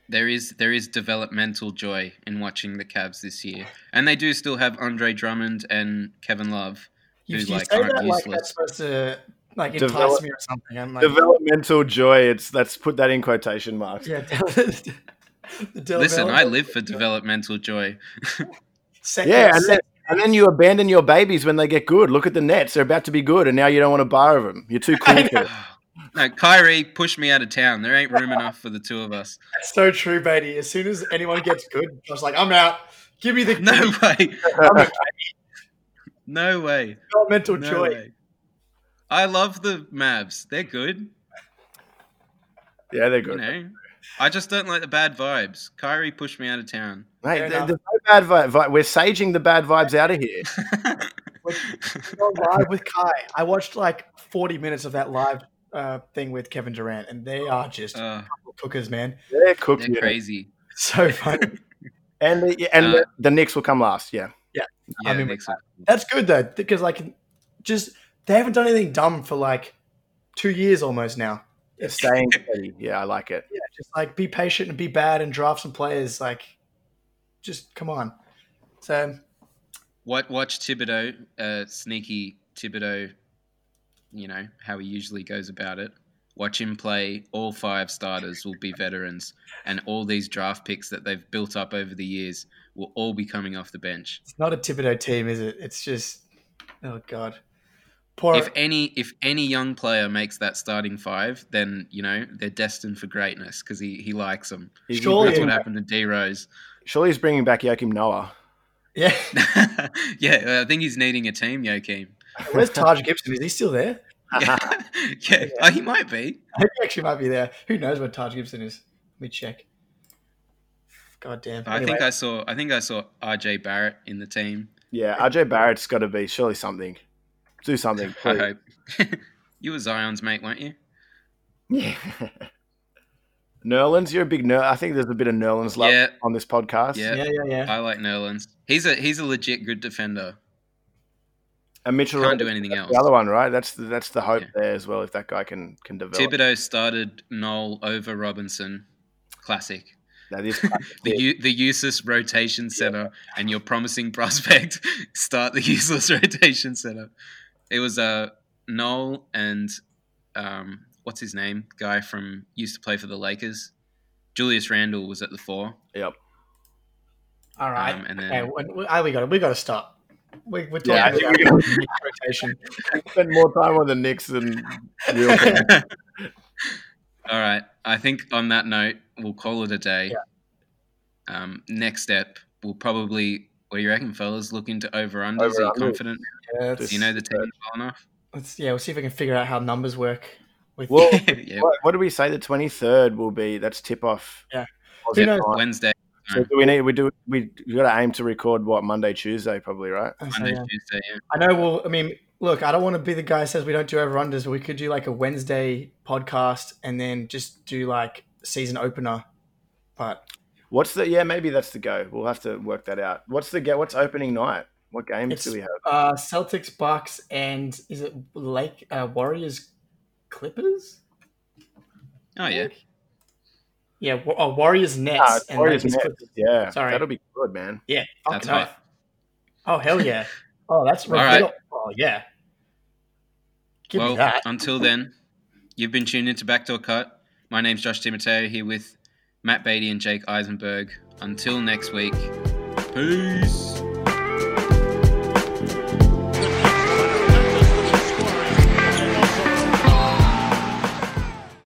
C: there is there is developmental joy in watching the Cavs this year, and they do still have Andre Drummond and Kevin Love.
B: You,
C: who,
B: you
C: like,
B: say
C: aren't
B: that like
C: useless.
B: that's supposed to like entice
A: Develop-
B: me or something. I'm like,
A: Developmental joy. It's let's put that in quotation marks.
B: yeah. the
C: Listen, I live for developmental joy.
B: Second,
A: Yeah, and then,
B: second-
A: and then you abandon your babies when they get good. Look at the Nets; they're about to be good, and now you don't want to borrow them. You're too cool. For it.
C: no, Kyrie, pushed me out of town. There ain't room enough for the two of us.
B: That's so true, Beatty. As soon as anyone gets good, I was like, I'm out. Give me the
C: No
B: give
C: way.
B: the
C: No way.
B: developmental
C: No
B: joy.
C: way. I love the Mavs. They're good.
A: Yeah, they're
C: You
A: good.
C: know, I just don't like the bad vibes. Kyrie pushed me out of town.
A: Mate,
B: Fair
A: there- there's no bad vi- vi- We're saging the bad vibes out of here.
B: Live with Kai. I watched like 40 minutes of that live uh, thing with Kevin Durant, and they are just
C: Uh,
B: cookers, man.
A: They're cooked.
C: they're crazy.
B: So funny.
A: And the, and
C: Uh,
A: the, the Knicks will come last. Yeah,
C: Yeah,
B: I mean, That's good though, because like, just they haven't done anything dumb for like two years almost now. It's
A: staying steady. Yeah, I like it.
B: yeah, just like be patient and be bad and draft some players. Like, just come on. So
C: What watch Thibodeau, uh, sneaky Thibodeau, you know, how he usually goes about it. Watch him play. All five starters will be veterans, and all these draft picks that they've built up over the years will all be coming off the bench.
B: it's not a Thibodeau team, is it? It's just oh god. Poor
C: If any if any young player makes that starting five, then you know they're destined for greatness because he, he likes them.
B: Surely-
C: That's what happened to D Rose.
A: Surely he's bringing back Joakim Noah.
B: yeah.
C: yeah, I think he's needing a team, Joakim.
B: Where's Taj Gibson? Is he still there?
C: Yeah, yeah. Oh, he might be.
B: He actually might be there. Who knows where Taj Gibson is? Let me check. God damn.
C: I
B: Anyway,
C: think I saw. I think I saw R.J. Barrett in the team.
A: Yeah, RJ Barrett's got to be surely something. Do something.
C: I hope. you were Zion's mate, weren't you?
A: Yeah. Nerlens, you're a big nerd. I think there's a bit of Nerlens love
C: Yeah.
A: on this podcast.
C: Yeah.
B: yeah, yeah, yeah.
C: I like Nerlens. He's a he's a legit good defender.
A: And Mitchell
C: Can't do anything else.
A: the other one, right? That's the, that's the hope
C: Yeah.
A: there as well. If that guy can can develop,
C: Thibodeau started Noel over Robinson. Classic.
A: that is
C: The u- the useless rotation center and your promising prospect start the useless rotation center. It was uh, Noel and um, what's his name? Guy from used to play for the Lakers. Julius Randle was at the four.
A: Yep.
B: All right.
C: Um, and then-
B: okay, we, we, ah, we got to we got to stop. We, we're talking
A: Yeah,
B: about
A: we got-
B: rotation.
A: Spend more time on the Knicks than real.
C: All right. I think on that note, we'll call it a day. Um, next step, we'll probably, what do you reckon, fellas? Look into over unders. Are you confident?
B: Yeah,
C: Do you know the team well enough?
B: let's yeah, we'll see if we can figure out how numbers work. With
A: Well,
C: yeah,
A: what, what do we say? The twenty third will be. That's tip off.
B: Yeah. Who knows?
C: Wednesday,
A: So do we need we do we got to aim to record what Monday Tuesday probably right?
B: And so,
C: Monday,
B: yeah.
C: Tuesday. Yeah.
B: I know. Well, I mean, look, I don't want to be the guy who says we don't do over unders, but we could do like a Wednesday podcast and then just do like season opener. But
A: What's the yeah maybe that's the go. We'll have to work that out. What's the go? What's opening night? What games
B: It's-
A: do we have?
B: uh Celtics, Bucks, and is it Lake uh, Warriors, Clippers?
C: Oh yeah.
B: Yeah, wa- oh, Warriors, Nets,
A: Ah,
B: and
A: Warriors
B: Lakers,
A: Nets.
B: Clippers.
A: Yeah,
B: Sorry.
A: that'll be good, man.
B: Yeah,
C: That's
B: fucking
C: hot.
B: oath. Oh hell yeah! Oh, that's
C: All right.
B: reveal. Oh yeah. Give me
C: well,
B: that.
C: until then, you've been tuned into Backdoor Cut. My name's Josh Timoteo here with Matt Beatty and Jake Eisenberg. Until next week, peace.